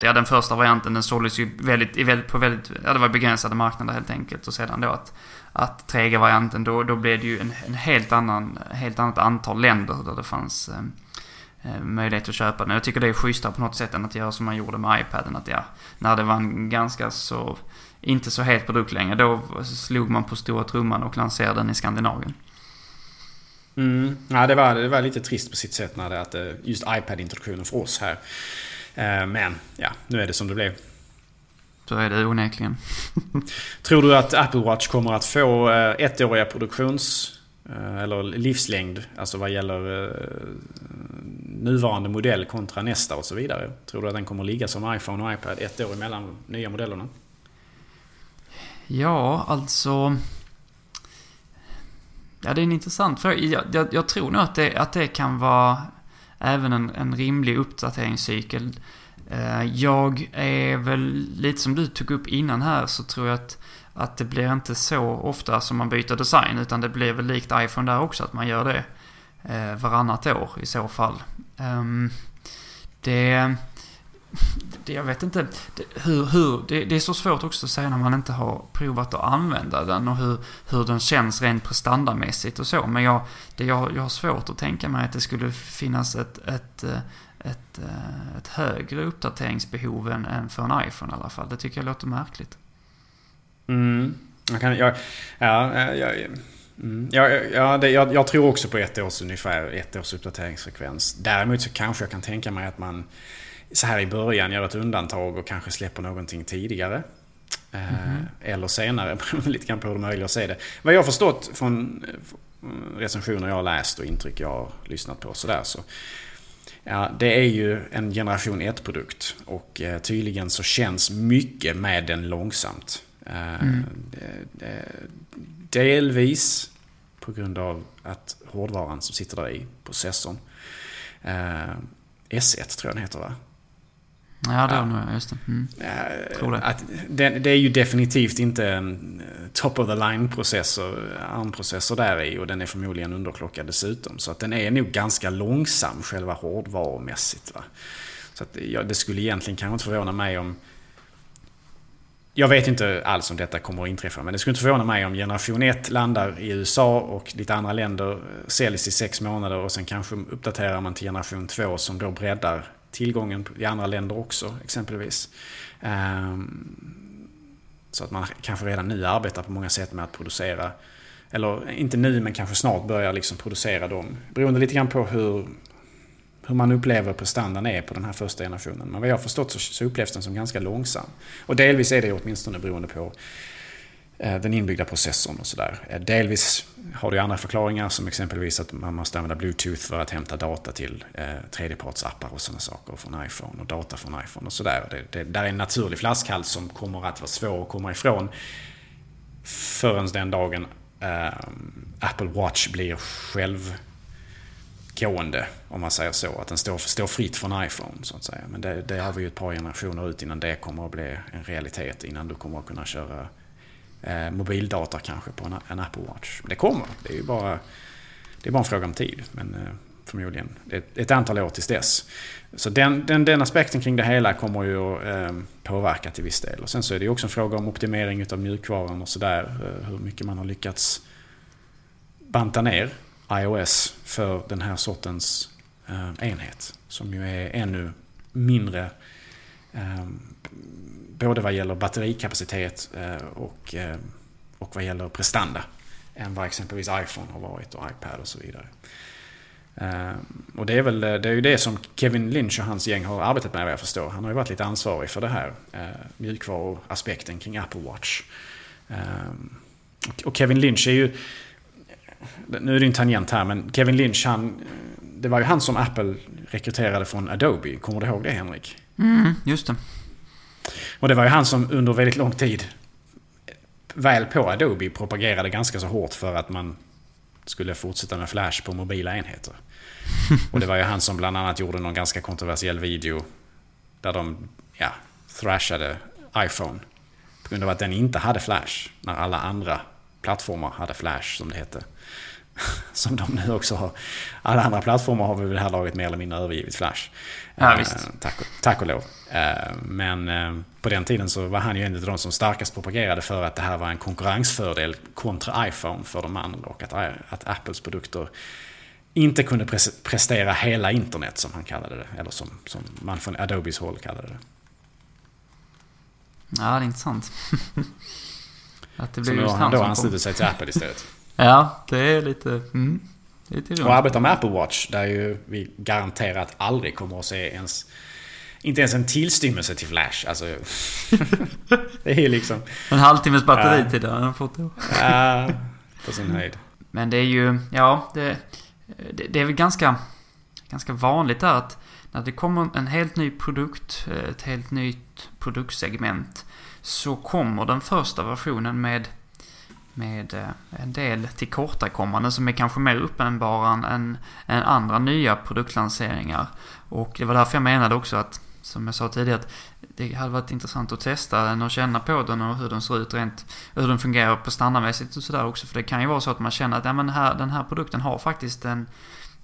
Ja, den första varianten den såldes ju väldigt, på väldigt, ja det var begränsade marknader helt enkelt. Och sedan då att, att tredje varianten, då, då blev det ju en, en helt annan, helt annat antal länder där det fanns eh, eh möjlighet att köpa den. Jag tycker det är schysstare på något sätt än att göra som man gjorde med iPaden. Att ja, när det var en ganska så, inte så het produkt längre, då slog man på stora trumman och lanserade den i Skandinavien. Mm. Ja, det var, det var lite trist på sitt sätt när det att eh, just iPad-introduktionen för oss här. Eh, Men ja, nu är det som det blev. Så är det onekligen. Tror du att Apple Watch kommer att få eh, ettåriga produktions... Eller livslängd, alltså vad gäller nuvarande modell kontra nästa och så vidare? Tror du att den kommer att ligga som iPhone och iPad ett år emellan nya modellerna? Ja, alltså... Ja, det är en intressant fråga. Jag, jag, jag tror nog att det, att det kan vara även en, en rimlig uppdateringscykel. Eh, jag är väl lite som du tog upp innan här så tror jag att, att det blir inte så ofta som man byter design utan det blir väl likt iPhone där också att man gör det eh, varannat år i så fall. Ehm, det, det, jag vet inte det, hur, hur det, det, är så svårt också att säga när man inte har provat att använda den och hur, hur den känns rent prestandamässigt och så. Men jag, det, jag, jag har svårt att tänka mig att det skulle finnas ett, ett, eh, ett, eh, ett högre uppdateringsbehov än, än för en iPhone i alla fall. Det tycker jag låter märkligt. Mm. Jag, kan, jag, ja, eh, jag, Mm. Ja, ja det, jag, jag, tror också på ett års ungefär, ett års uppdateringsfrekvens. Däremot så kanske jag kan tänka mig att man så här i början gör ett undantag och kanske släpper någonting tidigare. Mm -hmm. Eller senare, lite grann på hur de möjliga att se det. Vad jag har förstått från recensioner jag har läst och intryck jag har lyssnat på sådär så Ja, det är ju en generation 1-produkt och eh, tydligen så känns mycket med den långsamt. Mm. Delvis på grund av att hårdvaran som sitter där i, processorn. S1 tror jag den heter va? Ja, det är nog, just det. Mm. Tror det. Att det, det, är ju definitivt inte en top of the line-processor, ARM-processor där i och den är förmodligen underklockad dessutom. Så att den är nog ganska långsam själva hårdvarumässigt. Va? Så att, ja, det skulle egentligen kanske inte förvåna mig om... Jag vet inte alls om detta kommer att inträffa, men det skulle inte förvåna mig om generation 1 landar i USA och lite andra länder, säljs i sex månader och sen kanske uppdaterar man till generation 2 som då breddar tillgången i andra länder också exempelvis. Ehm, så att man kanske redan nu arbetar på många sätt med att producera, eller inte nu men kanske snart börjar liksom producera dem. Beroende lite grann på hur, hur man upplever prestandan är på den här första generationen. Men vad jag har förstått så, så upplevs den som ganska långsam. Och delvis är det åtminstone beroende på Eh, den inbyggda processorn och sådär. Eh, delvis har det andra förklaringar som exempelvis att man måste använda Bluetooth för att hämta data till eh, tredjepartsappar och sådana saker från iPhone och data från iPhone och sådär. Det, det, där är en naturlig flaskhals som kommer att vara svår att komma ifrån förrän den dagen eh, Apple Watch blir självgående, om man säger så. Att den står, står fritt från iPhone, så att säga. Men det, det har vi ju ett par generationer ut innan det kommer att bli en realitet. Innan du kommer att kunna köra eh, mobildata kanske på en, en, Apple Watch. Det kommer. Det är ju bara, det är bara en fråga om tid. Men eh, förmodligen ett, ett antal år tills dess. Så den, den, den aspekten kring det hela kommer ju att eh, påverka till viss del. Och sen så är det ju också en fråga om optimering utav mjukvaran och sådär. Eh, hur mycket man har lyckats banta ner iOS för den här sortens eh, enhet. Som ju är ännu mindre eh, både vad gäller batterikapacitet eh, och, eh, och vad gäller prestanda än vad exempelvis iPhone har varit och iPad och så vidare. Eh, och det är väl det, är ju det som Kevin Lynch och hans gäng har arbetat med vad jag förstår. Han har ju varit lite ansvarig för det här. Mjukvaruaspekten kring Apple Watch. Och, och Kevin Lynch är ju... Nu är det en tangent här, men Kevin Lynch han... Det var ju han som Apple rekryterade från Adobe. Kommer du ihåg det Henrik? Mm, just det. Och det var ju han som under väldigt lång tid väl på Adobe propagerade ganska så hårt för att man skulle fortsätta med Flash på mobila enheter. Och det var ju han som bland annat gjorde någon ganska kontroversiell video där de ja, thrashade iPhone. På grund av att den inte hade Flash när alla andra plattformar hade Flash som det hette. Som de nu också har. Alla andra plattformar har vid det här laget mer eller mindre övergivit Flash. Ja, visst. Eh, tack, tack och lov. Eh, men eh, på den tiden så var han ju en av de som starkast propagerade för att det här var en konkurrensfördel kontra iPhone för de andra. Och att, att Apples produkter inte kunde prestera hela internet som han kallade det. Eller som, som man från Adobes håll kallade det. Ja, det är intressant. att det blir så har han då anslutit sig till Apple istället. ja, det är lite... Mm. Och arbetar med Apple Watch där ju vi garanterat aldrig kommer att se ens... Inte ens en tillstymmelse till Flash. Alltså, det är ju liksom... En halvtimmes batteritid har han fått då. Ja, på sin höjd. Men det är ju, ja, det, det, det är väl ganska, ganska vanligt där att när det kommer en helt ny produkt, ett helt nytt produktsegment, så kommer den första versionen med med eh, en del tillkortakommanden som är kanske mer uppenbara än, än andra nya produktlanseringar. Och det var därför jag menade också att, som jag sa tidigare, att det hade varit intressant att testa den och känna på den och hur den ser ut rent, hur den fungerar på standardmässigt och sådär också. För det kan ju vara så att man känner att ja, men här, den här produkten har faktiskt en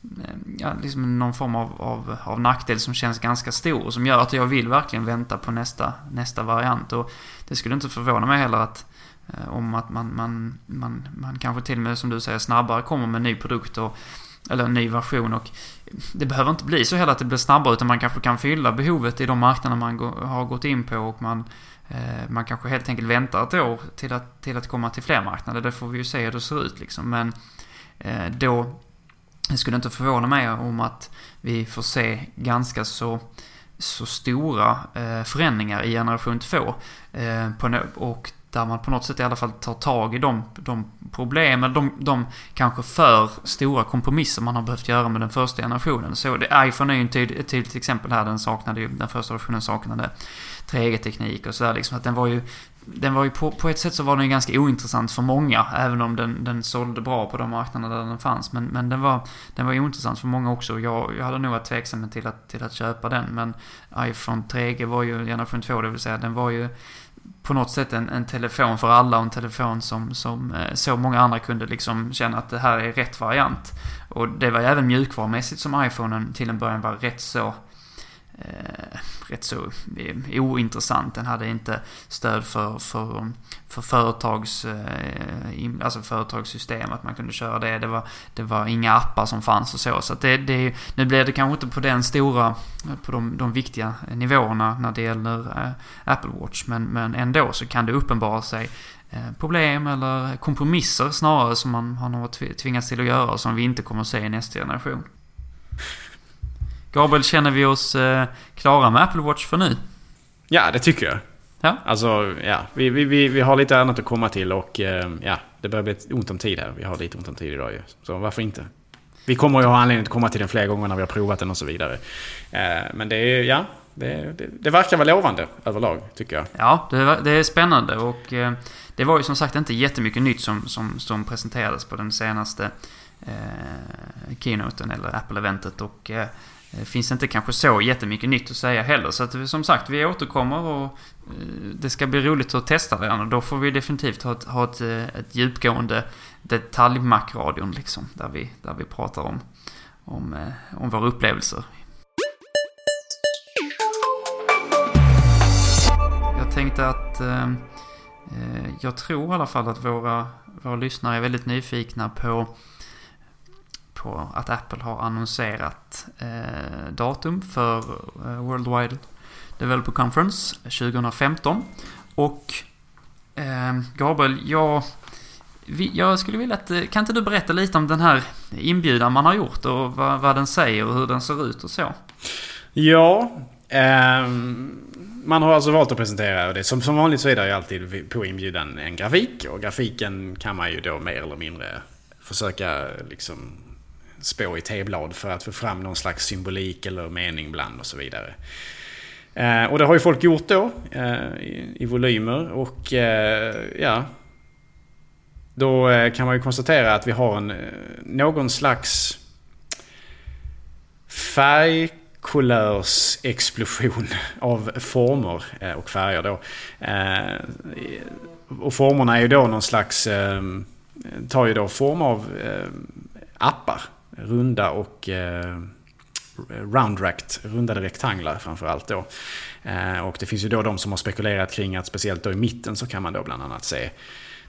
eh, ja, liksom någon form av, av, av nackdel som känns ganska stor och som gör att jag vill verkligen vänta på nästa, nästa variant. Och det skulle inte förvåna mig heller att Eh, om att man, man, man, man kanske till och med, som du säger, snabbare kommer med en ny produkt och, eller en ny version. Och det behöver inte bli så heller att det blir snabbare, utan man kanske kan fylla behovet i de marknader man har gått in på och man, eh, man kanske helt enkelt väntar ett år till att, till att komma till fler marknader. Det får vi ju se hur det ser ut liksom. Men eh, då det skulle inte förvåna mig om att vi får se ganska så så stora förändringar i generation 2. och där man på något sätt i alla fall tar tag i de, de problem, eller de, de kanske för stora kompromisser man har behövt göra med den första generationen. Så det, iPhone är ju ett tydligt exempel här, den saknade ju, den första versionen saknade 3G-teknik och sådär liksom. Att den var ju, den var ju på, på ett sätt så var den ju ganska ointressant för många, även om den, den sålde bra på de marknader där den fanns. Men, men den, var, den var ointressant för många också. Jag, jag hade nog varit tveksam till att, till att köpa den, men iPhone 3G var ju generation 2, det vill säga den var ju på något sätt en, en telefon för alla och en telefon som, som eh, så många andra kunde liksom känna att det här är rätt variant. Och det var ju även mjukvarumässigt som iPhonen till en början var rätt så eh, rätt så eh, ointressant. Den hade inte stöd för, för, för företags, eh, alltså företagssystem, att man kunde köra det. Det var, det var inga appar som fanns och så. Så det, det, nu blir det kanske inte på den stora, på de, de viktiga nivåerna när det gäller eh, Apple Watch. Men, men ändå så kan det uppenbara sig eh, problem eller kompromisser snarare som man har tvingats till att göra som vi inte kommer att se i nästa generation. Gabriel, känner vi oss eh, klara med Apple Watch för nu? Ja, det tycker jag. Ja. Alltså, ja. Vi, vi, vi, vi har lite annat att komma till och eh, ja, det börjar bli ont om tid här. Vi har lite ont om tid idag ju. Så varför inte? Vi kommer ju ha anledning att komma till den flera gånger när vi har provat den och så vidare. Eh, men det är, ja, det, det, det verkar vara lovande överlag, tycker jag. Ja, det, det är spännande och eh, det var ju som sagt inte jättemycket nytt som, som, som presenterades på den senaste eh, keynoten eller Apple-eventet och eh, det finns inte kanske så jättemycket nytt att säga heller. Så att eh, som sagt, vi återkommer och eh, det ska bli roligt att testa den och då får vi definitivt ha ett, ha ett, ett djupgående detaljmackradion liksom. Där vi, där vi pratar om, om, om våra upplevelser. Jag tänkte att eh, jag tror i alla fall att våra, våra lyssnare är väldigt nyfikna på på att Apple har annonserat eh, datum för eh, Worldwide Developer Conference 2015. Och eh, Gabriel, jag, vi, jag skulle vilja att, eh, kan inte du berätta lite om den här inbjudan man har gjort och vad, vad den säger och hur den ser ut och så? Ja, ehm, man har alltså valt att presentera det. Som, som vanligt så är det ju alltid på inbjudan en grafik och grafiken kan man ju då mer eller mindre försöka liksom spå i teblad för att få fram någon slags symbolik eller mening bland och så vidare. Eh, och det har ju folk gjort då eh, i, i, volymer och eh, ja. Då eh, kan man ju konstatera att vi har en, eh, någon slags färgkulörsexplosion av former eh, och färger då. Eh, och formerna är ju då någon slags, eh, tar ju då form av appar runda och eh, rundade rektanglar framförallt då. Eh, och det finns ju då de som har spekulerat kring att speciellt då i mitten så kan man då bland annat se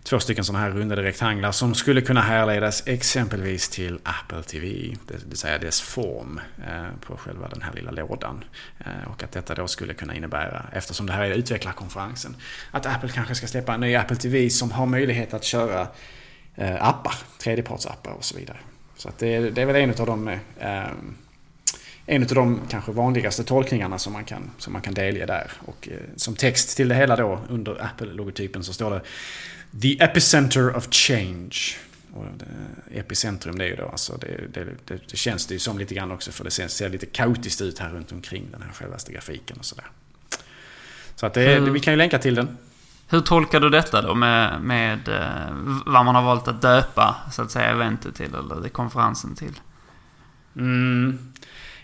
två stycken sådana här rundade rektanglar som skulle kunna härledas exempelvis till Apple TV, det vill säga dess form eh, på själva den här lilla lådan. Eh, och att detta då skulle kunna innebära, eftersom det här är utvecklarkonferensen, att Apple kanske ska släppa en ny Apple TV som har möjlighet att köra eh, appar, tredjepartsappar och så vidare. Så det, det är väl en av de eh, en av de kanske vanligaste tolkningarna som man kan, som man kan delge där. Och eh, som text till det hela då under Apple-logotypen så står det The Epicenter of Change. Och det, epicentrum det är ju då alltså, det, det, det, det, känns det ju som lite grann också för det ser, lite kaotiskt ut här runt omkring den här självaste grafiken och sådär. Så att det, mm. vi kan ju länka till den. Hur tolkar du detta då med, med eh, vad man har valt att döpa så att säga eventet till eller konferensen till? Mm.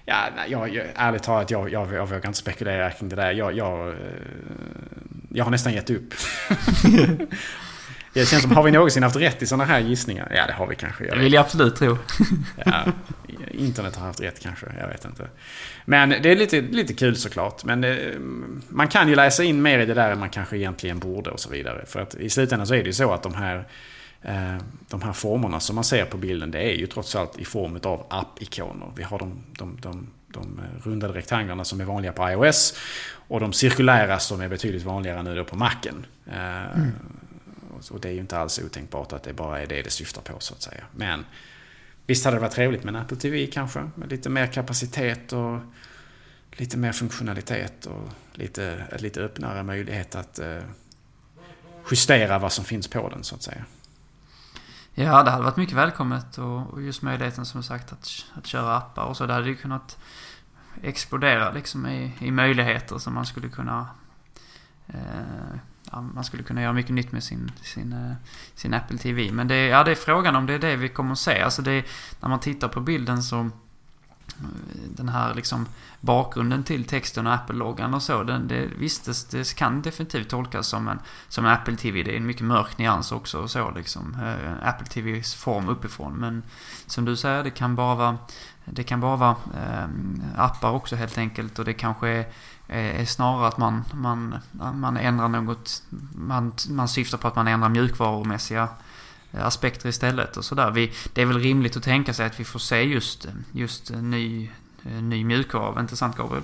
Ja, jag, jag, ärligt talat, jag, jag, jag vågar inte spekulera kring det där. Jag, jag, eh, jag har nästan gett upp. Det känns som, har vi någonsin haft rätt i sådana här gissningar? Ja, det har vi kanske. det vill jag absolut tro. ja, internet har haft rätt kanske, jag vet inte. Men det är lite, lite kul såklart. Men det, eh, man kan ju läsa in mer i det där än man kanske egentligen borde och så vidare. För att i slutändan så är det ju så att de här, eh, de här formerna som man ser på bilden, det är ju trots allt i form av app-ikoner. Vi har de, de, de, de rundade rektanglarna som är vanliga på iOS. Och de cirkulära som är betydligt vanligare nu då på Macen. Eh, mm. Och det är ju inte alls otänkbart att det bara är det det syftar på så att säga. Men visst hade det varit trevligt med en Apple TV kanske. Med lite mer kapacitet och lite mer funktionalitet och lite, lite öppnare möjlighet att eh, justera vad som finns på den så att säga. Ja, det hade varit mycket välkommet och just möjligheten som sagt att, att köra appar och så. Det hade ju kunnat explodera liksom i, i möjligheter som man skulle kunna eh, ja, man skulle kunna göra mycket nytt med sin, sin, eh, sin Apple TV. Men det, ja, det är frågan om det är det vi kommer att se. Alltså det, när man tittar på bilden så eh, den här liksom bakgrunden till texten och Apple-loggan och så. Den, det, visst, det, det, kan definitivt tolkas som en, som en Apple TV. Det är en mycket mörk nyans också och så liksom. Eh, Apple TVs form uppifrån. Men som du säger, det kan bara vara, det kan bara vara eh, appar också helt enkelt. Och det kanske är är snarare att man, man, man ändrar något, man, man syftar på att man ändrar mjukvarumässiga aspekter istället och sådär. Det är väl rimligt att tänka sig att vi får se just, just ny, ny mjukvara, inte sant Gabriel?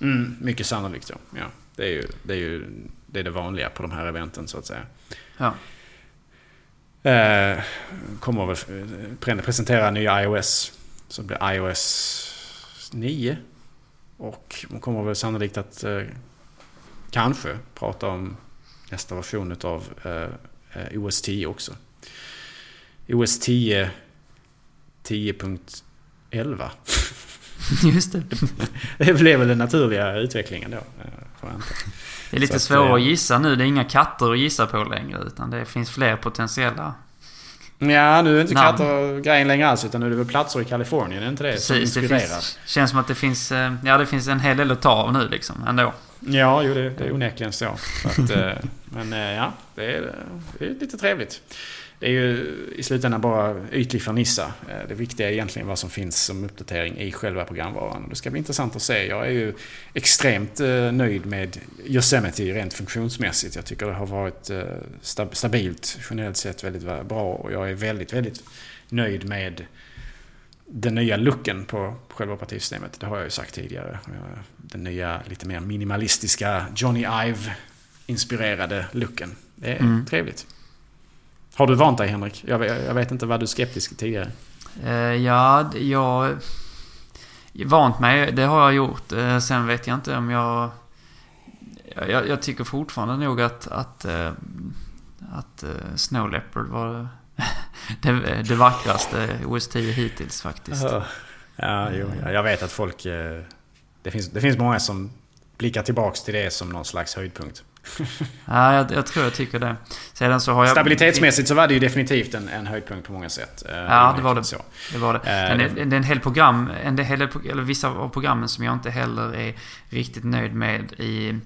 Mm, mycket sannolikt så, ja. Det är ju det, är ju, det, är det vanliga på de här eventen så att säga. Ja. Eh, kommer väl presentera nya iOS. Så blir iOS 9. Och man kommer väl sannolikt att eh, kanske prata om nästa version av eh, OS 10 också. OS 10 10.11. Just det. det blev väl den naturliga utvecklingen då. Jag Det är lite svårare att gissa nu. Det är inga katter att gissa på längre. Utan det finns fler potentiella Ja, nu är inte katter grejen längre alls. Utan nu är det väl platser i Kalifornien, är inte det? Precis, som inspirerar. Det finns, känns som att det finns, eh, ja, det finns en hel del att ta av nu liksom, ändå. Ja, jo, det, det är onekligen så. Att, eh, men eh, ja, det är, det är lite trevligt det är ju i slutändan bara ytlig fernissa. Eh, det viktiga är egentligen vad som finns som uppdatering i själva programvaran. Det ska bli intressant att se. Jag är ju extremt eh, nöjd med Yosemite rent funktionsmässigt. Jag tycker det har varit eh, stabilt, generellt sett väldigt bra. Och jag är väldigt, väldigt nöjd med den nya looken på själva partisystemet. Det har jag ju sagt tidigare. Den nya, lite mer minimalistiska Johnny Ive-inspirerade looken. Det är mm. trevligt. Har du vant dig Henrik? Jag, jag vet inte, var du skeptisk tidigare? Uh, ja, jag... Vant mig, det har jag gjort. Uh, sen vet jag inte om jag... Jag, jag tycker fortfarande nog att, att, uh, att Snow Leopard var det, det vackraste OS-10 hittills faktiskt. Ja, jo, jag vet att folk... Det finns, det finns många som blickar tillbaks till det som någon slags höjdpunkt. ja, jag, jag, tror jag tycker det. Sedan så har jag... Stabilitetsmässigt så var det ju definitivt en, en höjdpunkt på många sätt. Eh, ja, det var det. Så. det, var det. Men det, det är en hel program, en del, eller vissa av programmen som jag inte heller är riktigt nöjd med i,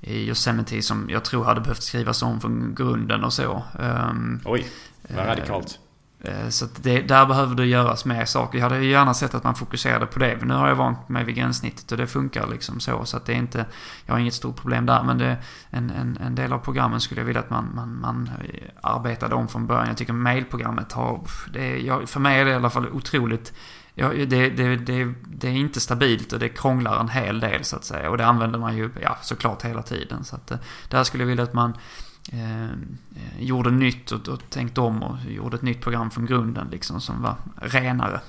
i Yosemite som jag tror hade behövt skrivas om från grunden och så. Um, Oj, vad radikalt. Eh, så det, där behöver det göras mer saker. Jag hade ju gärna sett att man fokuserade på det. Men nu har jag vant mig vid gränssnittet och det funkar liksom så. Så att det är inte, jag har inget stort problem där. Men det, en, en, en del av programmen skulle jag vilja att man, man, man eh, arbetade om från början. Jag tycker mailprogrammet har, det är, för mig är det i alla fall otroligt Ja, det, det, det, det, är inte stabilt och det krånglar en hel del så att säga. Och det använder man ju ja, såklart hela tiden. Så att, eh, där skulle jag vilja att man Eh, eh, gjorde nytt och, och tänkte om och gjorde ett nytt program från grunden liksom som var renare.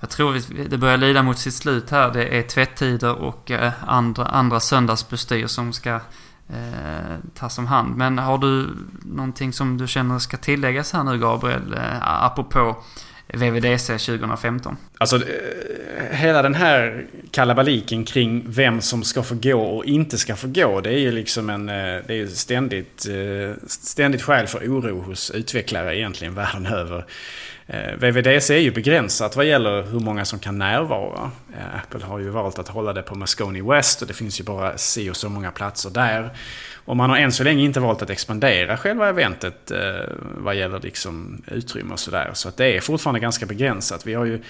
Jag tror det börjar lida mot sitt slut här. Det är tvättider och eh, andra, andra söndagsbestyr som ska eh, tas om hand. Men har du någonting som du känner ska tilläggas här nu Gabriel? Eh, apropå VVDC 2015. Alltså eh, hela den här kalabaliken kring vem som ska få gå och inte ska få gå. Det är ju liksom en, eh, det är ständigt, eh, ständigt skäl för oro hos utvecklare egentligen världen över. VVDC är ju begränsat vad gäller hur många som kan närvara. Apple har ju valt att hålla det på Moscone West och det finns ju bara si och så många platser där. Och man har än så länge inte valt att expandera själva eventet eh, vad gäller liksom utrymme och sådär. Så att det är fortfarande ganska begränsat. Vi, har ju,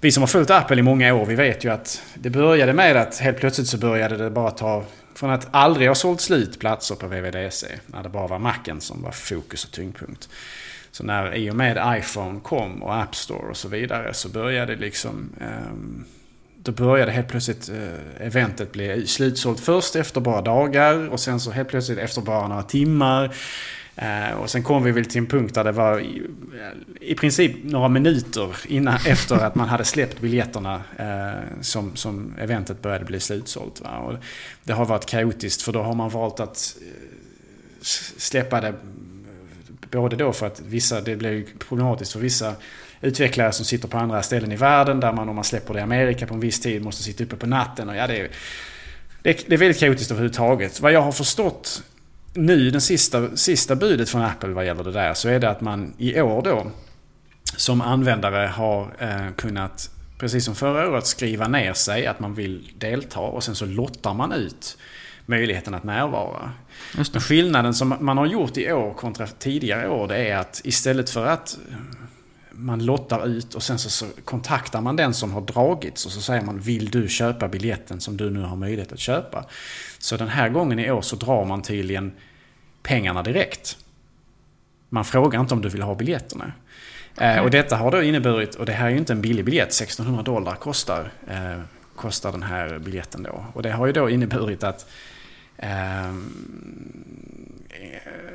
vi som har följt Apple i många år, vi vet ju att det började med att helt plötsligt så började det bara ta... Från att aldrig ha sålt slut platser på VVDC, när det bara var Macen som var fokus och tyngdpunkt. Så när i och med iPhone kom och App Store och så vidare så började liksom... Eh, då började helt plötsligt eh, eventet bli slutsålt först efter bara dagar och sen så helt plötsligt efter bara några timmar. Eh, och sen kom vi väl till en punkt där det var i, eh, i princip några minuter innan, efter att man hade släppt biljetterna eh, som, som eventet började bli slutsålt. Va? Och det har varit kaotiskt för då har man valt att eh, släppa det eh, både då för att vissa, det blev problematiskt för vissa utvecklare som sitter på andra ställen i världen där man om man släpper det i Amerika på en viss tid måste sitta uppe på natten. Och ja, det, är, det, är, väldigt kaotiskt överhuvudtaget. Vad jag har förstått nu, den sista, sista budet från Apple vad gäller det där, så är det att man i år då som användare har eh, kunnat, precis som förra året, skriva ner sig att man vill delta och sen så lottar man ut möjligheten att närvara. Men skillnaden som man har gjort i år kontra tidigare år det är att istället för att man lottar ut och sen så, så, kontaktar man den som har dragits och så säger man Vill du köpa biljetten som du nu har möjlighet att köpa? Så den här gången i år så drar man tydligen pengarna direkt. Man frågar inte om du vill ha biljetterna. Okay. Eh, och detta har då inneburit, och det här är ju inte en billig biljett, 1600 dollar kostar, eh, kostar den här biljetten då. Och det har ju då inneburit att eh,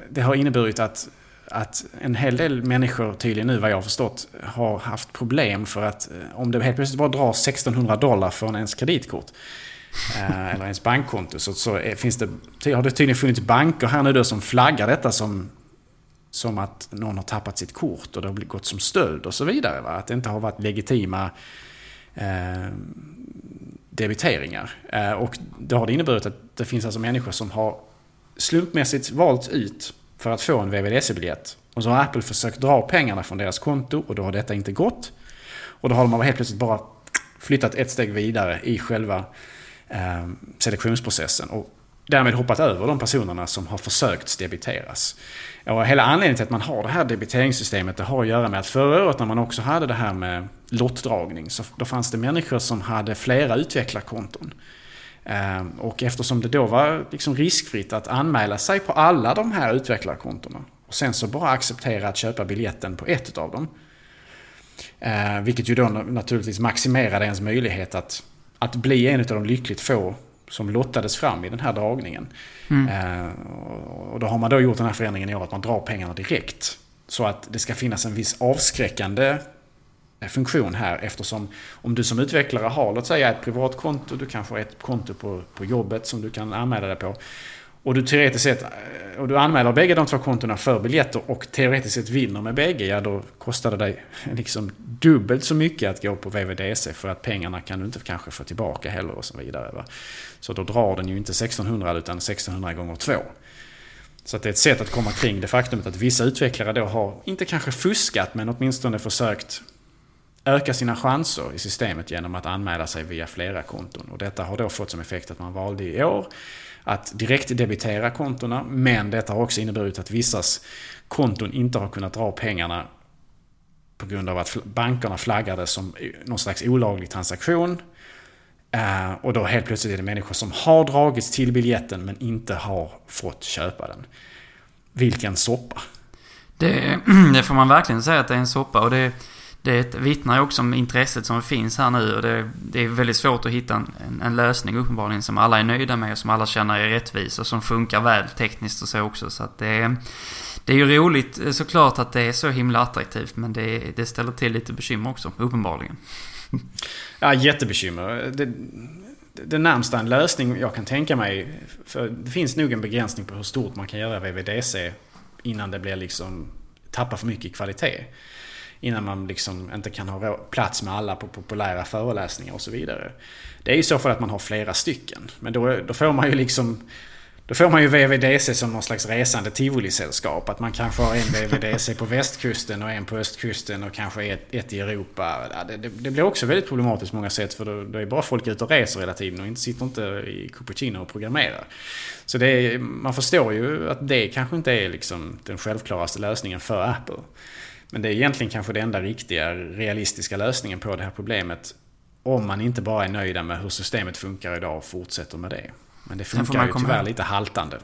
det har inneburit att att en hel del människor tydligen nu vad jag har förstått har haft problem för att eh, om det helt plötsligt bara drar 1600 dollar från ens kreditkort eh, eller ens bankkonto så, så finns det, har det tydligen funnits banker här nu då som flaggar detta som, som att någon har tappat sitt kort och det har gått som stöld och så vidare. Va? Att det inte har varit legitima eh, debiteringar. Eh, och då har det inneburit att det finns alltså människor som har slumpmässigt valt ut för att få en VVDC-biljett. Och så har Apple försökt dra pengarna från deras konto och då har detta inte gått. Och då har de helt plötsligt bara flyttat ett steg vidare i själva eh, selektionsprocessen. Och därmed hoppat över de personerna som har försökt debiteras. Och hela anledningen till att man har det här debiteringssystemet det har att göra med att förra året när man också hade det här med lottdragning så då fanns det människor som hade flera utvecklarkonton. Ehm, och eftersom det då var liksom riskfritt att anmäla sig på alla de här utvecklarkontona och sen så bara acceptera att köpa biljetten på ett av dem. Ehm, vilket ju då naturligtvis maximerade ens möjlighet att, att bli en av de lyckligt få som lottades fram i den här dragningen. Mm. Ehm, och då har man då gjort den här förändringen i år att man drar pengarna direkt. Så att det ska finnas en viss avskräckande Eh, funktion här eftersom om du som utvecklare har, låt säga ett privatkonto, du kanske har ett konto på, på jobbet som du kan anmäla dig på. Och du teoretiskt sett, eh, och du anmäler bägge de två kontona för biljetter och teoretiskt sett vinner med bägge, ja då kostar det dig liksom dubbelt så mycket att gå på VVDC för att pengarna kan du inte kanske få tillbaka heller och så vidare. Va? Så då drar den ju inte 1600 utan 1600 gånger 2. Så det är ett sätt att komma kring det faktumet att vissa utvecklare då har, inte kanske fuskat, men åtminstone försökt öka sina chanser i systemet genom att anmäla sig via flera konton. Och detta har då fått som effekt att man valde i år att direkt debitera kontona. Men detta har också inneburit att vissas konton inte har kunnat dra pengarna på grund av att bankerna flaggade som någon slags olaglig transaktion. Eh, och då helt plötsligt är det människor som har dragits till biljetten men inte har fått köpa den. Vilken soppa! Det, det får man verkligen säga att det är en soppa. Och det, det vittnar ju också om intresset som finns här nu och det, det är väldigt svårt att hitta en, en, lösning uppenbarligen som alla är nöjda med och som alla känner är rättvis och som funkar väl tekniskt och så också. Så att det, det är ju roligt såklart att det är så himla attraktivt men det, det ställer till lite bekymmer också, uppenbarligen. Ja, jättebekymmer. Det, det närmsta en lösning jag kan tänka mig, för det finns nog en begränsning på hur stort man kan göra VVDC innan det blir liksom, tappar för mycket i kvalitet. Innan man liksom inte kan ha plats med alla på populära föreläsningar och så vidare. Det är ju så för att man har flera stycken. Men då, då får man ju liksom... Då får man ju VVDC som någon slags resande tivolisällskap. Att man kanske har en VVDC på västkusten och en på östkusten och kanske ett, ett i Europa. Det, det, det, blir också väldigt problematiskt på många sätt för då, då är bara folk ute och reser hela tiden och inte, sitter inte i Cupertino och programmerar. Så det är, man förstår ju att det kanske inte är liksom den självklaraste lösningen för Apple. Men det är egentligen kanske den enda riktiga, realistiska lösningen på det här problemet. Om man inte bara är nöjda med hur systemet funkar idag och fortsätter med det. Men det funkar ju tyvärr lite haltande.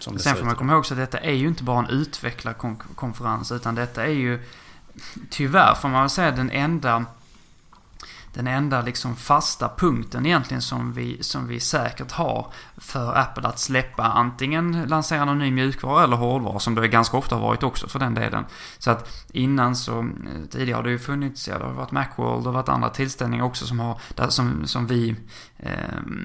Sen får man komma ihåg så att detta är ju inte bara en utvecklarkonferens utan detta är ju tyvärr får man väl säga den enda den enda liksom fasta punkten egentligen som vi, som vi säkert har för Apple att släppa antingen lansera någon ny mjukvara eller hårdvara som det ganska ofta har varit också för den delen. Så att innan så, eh, tidigare har det ju funnits, ja det har varit Macworld och varit andra tillställningar också som har, där, som, som vi eh,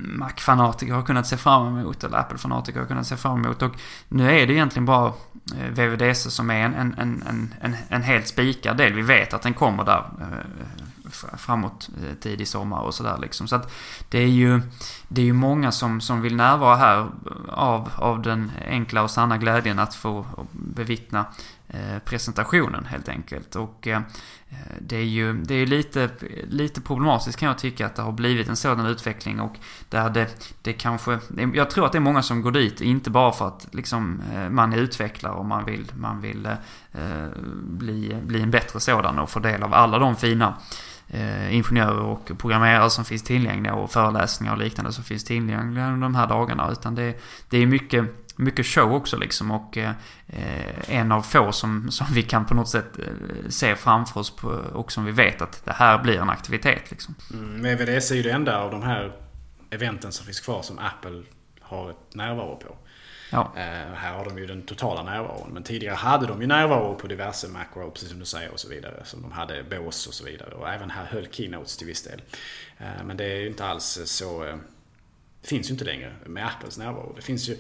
Mac-fanatiker har kunnat se fram emot, eller Apple-fanatiker har kunnat se fram emot. Och nu är det egentligen bara eh, VVDC som är en, en, en, en, en helt spikad del. Vi vet att den kommer där eh, framåt eh, tidig sommar och sådär liksom. Så att det är ju, det är ju många som, som vill närvara här eh, av, av den enkla och sanna glädjen att få bevittna eh, presentationen helt enkelt. Och det är ju det är lite, lite problematiskt kan jag tycka att det har blivit en sådan utveckling och där det, det kanske, jag tror att det är många som går dit, inte bara för att liksom man är utvecklare och man vill, man vill eh, bli, bli en bättre sådan och få del av alla de fina eh, ingenjörer och programmerare som finns tillgängliga och föreläsningar och liknande som finns tillgängliga under de här dagarna. Utan det, det är mycket, mycket show också liksom och eh, en av få som, som vi kan på något sätt eh, se framför oss på, och som vi vet att det här blir en aktivitet liksom. Mm, men är ju det enda av de här eventen som finns kvar som Apple har ett närvaro på. Ja. Eh, här har de ju den totala närvaron. Men tidigare hade de ju närvaro på diverse macro, precis som du säger, och så vidare. Som de hade bås och så vidare. Och även här höll Keynotes till viss del. Eh, men det är ju inte alls så... Eh, finns ju inte längre med Apples närvaro. Det finns ju...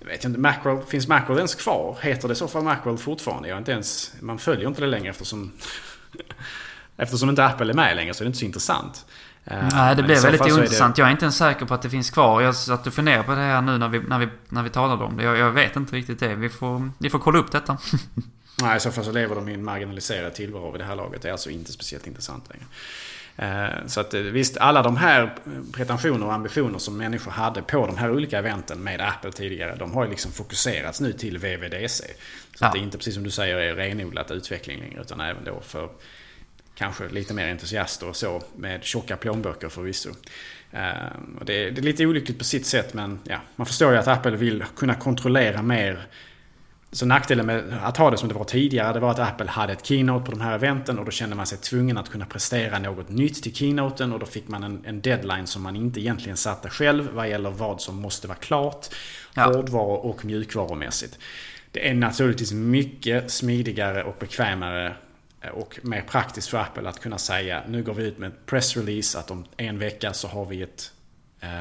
Jag vet inte, Macworld, finns Macworld ens kvar? Heter det i så fall Macworld fortfarande? Jag inte ens, man följer inte det längre eftersom... eftersom inte Apple är med längre så är det inte så intressant. Eh, Nej, det blev väldigt ointressant. Det... Jag är inte ens säker på att det finns kvar. Jag satt och funderade på det här nu när vi, när vi, när vi talade om det. Jag, jag vet inte riktigt det. Vi får, vi får kolla upp detta. Nej, i så fall så lever de i en marginaliserad tillvaro vid det här laget. Det är alltså inte speciellt intressant längre. Eh, så att eh, visst, alla de här pretensioner och ambitioner som människor hade på de här olika eventen med Apple tidigare, de har ju liksom fokuserats nu till VVDC. Så ja. det är inte precis som du säger är renodlat utveckling längre, utan även då för kanske lite mer entusiaster och så med tjocka plånböcker förvisso. Och det, är, det är lite olyckligt på sitt sätt men ja, man förstår ju att Apple vill kunna kontrollera mer. Så nackdelen med att ha det som det var tidigare det var att Apple hade ett keynote på de här eventen och då kände man sig tvungen att kunna prestera något nytt till keynoten och då fick man en, en deadline som man inte egentligen satte själv vad gäller vad som måste vara klart. Ja. Hårdvaru och mjukvarumässigt. Det är naturligtvis mycket smidigare och bekvämare Eh, och mer praktiskt för Apple att kunna säga nu går vi ut med ett pressrelease att om en vecka så har vi, ett,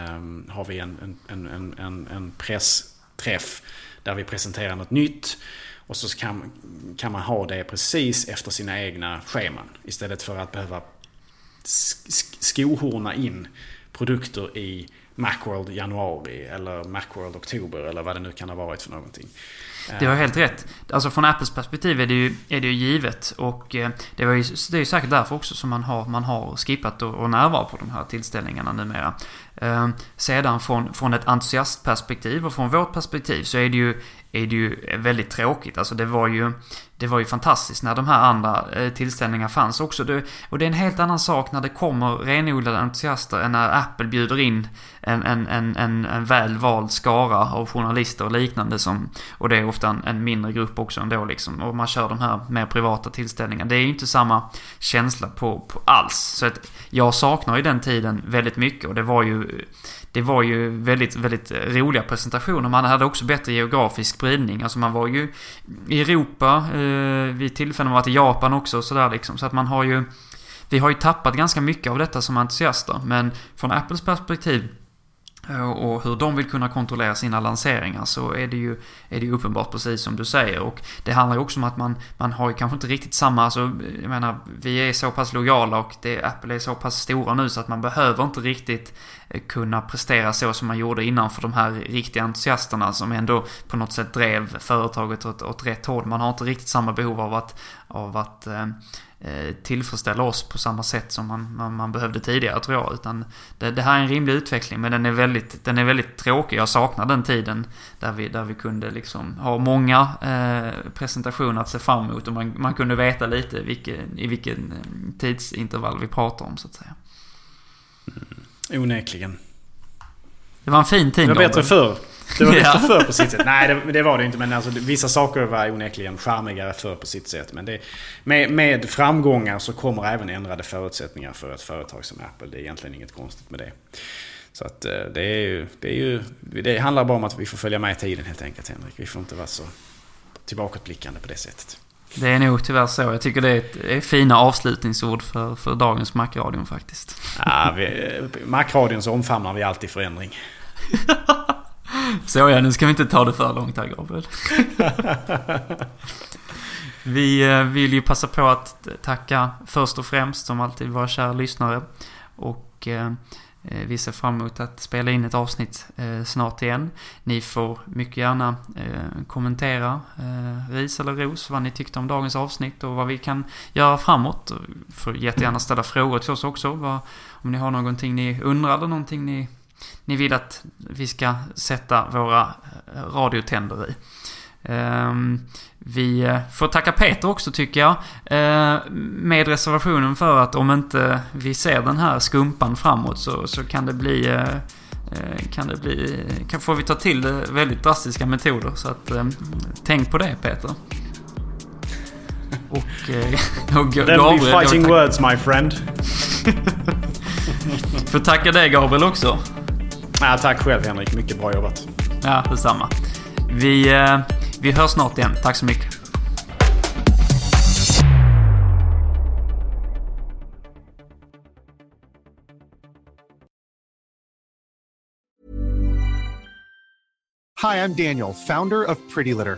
um, har vi en, en, en, en, en pressträff där vi presenterar något nytt. Och så kan, kan man ha det precis efter sina egna scheman. Istället för att behöva skohorna in produkter i Macworld januari eller Macworld oktober eller vad det nu kan ha varit för någonting. Det var helt rätt. Alltså från Apples perspektiv är det ju, är det ju givet. Och eh, det, var ju, det är ju säkert därför också som man har, man har skippat och, och närvaro på de här tillställningarna numera. Eh, sedan från, från ett entusiastperspektiv och från vårt perspektiv så är det ju, är det ju väldigt tråkigt. Alltså det var ju, det var ju fantastiskt när de här andra eh, tillställningarna fanns också. Det, och det är en helt annan sak när det kommer renodlade entusiaster än när Apple bjuder in en, en, en, en, en väl vald skara av journalister och liknande som, och det är ofta en, en mindre grupp också ändå liksom. Och man kör de här mer privata tillställningarna. Det är ju inte samma känsla på, på alls. Så att jag saknar ju den tiden väldigt mycket och det var ju det var ju väldigt, väldigt eh, roliga presentationer. Man hade också bättre geografisk spridning. Alltså man var ju i Europa, eh, vid tillfällen var i Japan också och sådär liksom. Så att man har ju... Vi har ju tappat ganska mycket av detta som entusiaster. Men från Apples perspektiv eh, och hur de vill kunna kontrollera sina lanseringar så är det ju, är det ju uppenbart precis som du säger. Och det handlar ju också om att man, man har ju kanske inte riktigt samma, alltså, jag menar, vi är så pass lojala och det, Apple är så pass stora nu så att man behöver inte riktigt Eh, kunna prestera så som man gjorde innan för de här riktiga entusiasterna som ändå på något sätt drev företaget åt, åt rätt håll. Man har inte riktigt samma behov av att, av att eh, eh, tillfredsställa oss på samma sätt som man, man, man behövde tidigare tror jag. Utan det, det, här är en rimlig utveckling men den är väldigt, den är väldigt tråkig. Jag saknar den tiden där vi, där vi kunde liksom ha många eh, presentationer att se fram emot och man, man kunde veta lite vilken, i vilken tidsintervall vi pratar om så att säga. Onekligen. Det var en fin tid. Det var bättre förr. Det var bättre förr på sitt sätt. Nej, det, det, var det inte. Men alltså, vissa saker var onekligen charmigare förr på sitt sätt. Men det, med, med framgångar så kommer även ändrade förutsättningar för ett företag som Apple. Det är egentligen inget konstigt med det. Så att eh, det är ju... Det, är ju, det handlar bara om att vi får följa med i tiden helt enkelt, Henrik. Vi får inte vara så tillbakablickande på det sättet. Det är nog tyvärr så. Jag tycker det är, ett, är fina avslutningsord för, för dagens Macradion faktiskt. Ja, Macradion så omfamnar vi alltid förändring. Så ja, nu ska vi inte ta det för långt här Gabriel. vi eh, vill ju passa på att tacka först och främst som alltid våra kära lyssnare. Och eh, Eh, vi ser fram emot att spela in ett avsnitt eh, snart igen. Ni får mycket gärna eh, kommentera ris eller ros vad ni tyckte om dagens avsnitt och vad vi kan göra framåt. Får jättegärna ställa frågor till oss också. om ni har någonting ni undrar eller någonting ni ni vill att vi ska sätta våra radiotänder i. Ehm, vi eh, får tacka Peter också tycker jag. Eh, med reservationen för att om inte vi ser den här skumpan framåt så, så kan det bli kan det bli, kan, får vi ta till det väldigt drastiska metoder. Så att tänk på det Peter. Och, och Gabriel... be fighting words my friend. får tacka dig Gabriel också. Ja, tack själv Henrik, mycket bra jobbat. Ja, detsamma. Vi, eh, vi hörs snart igen. Tack så mycket. Hi, I'm Daniel, founder of Pretty Litter.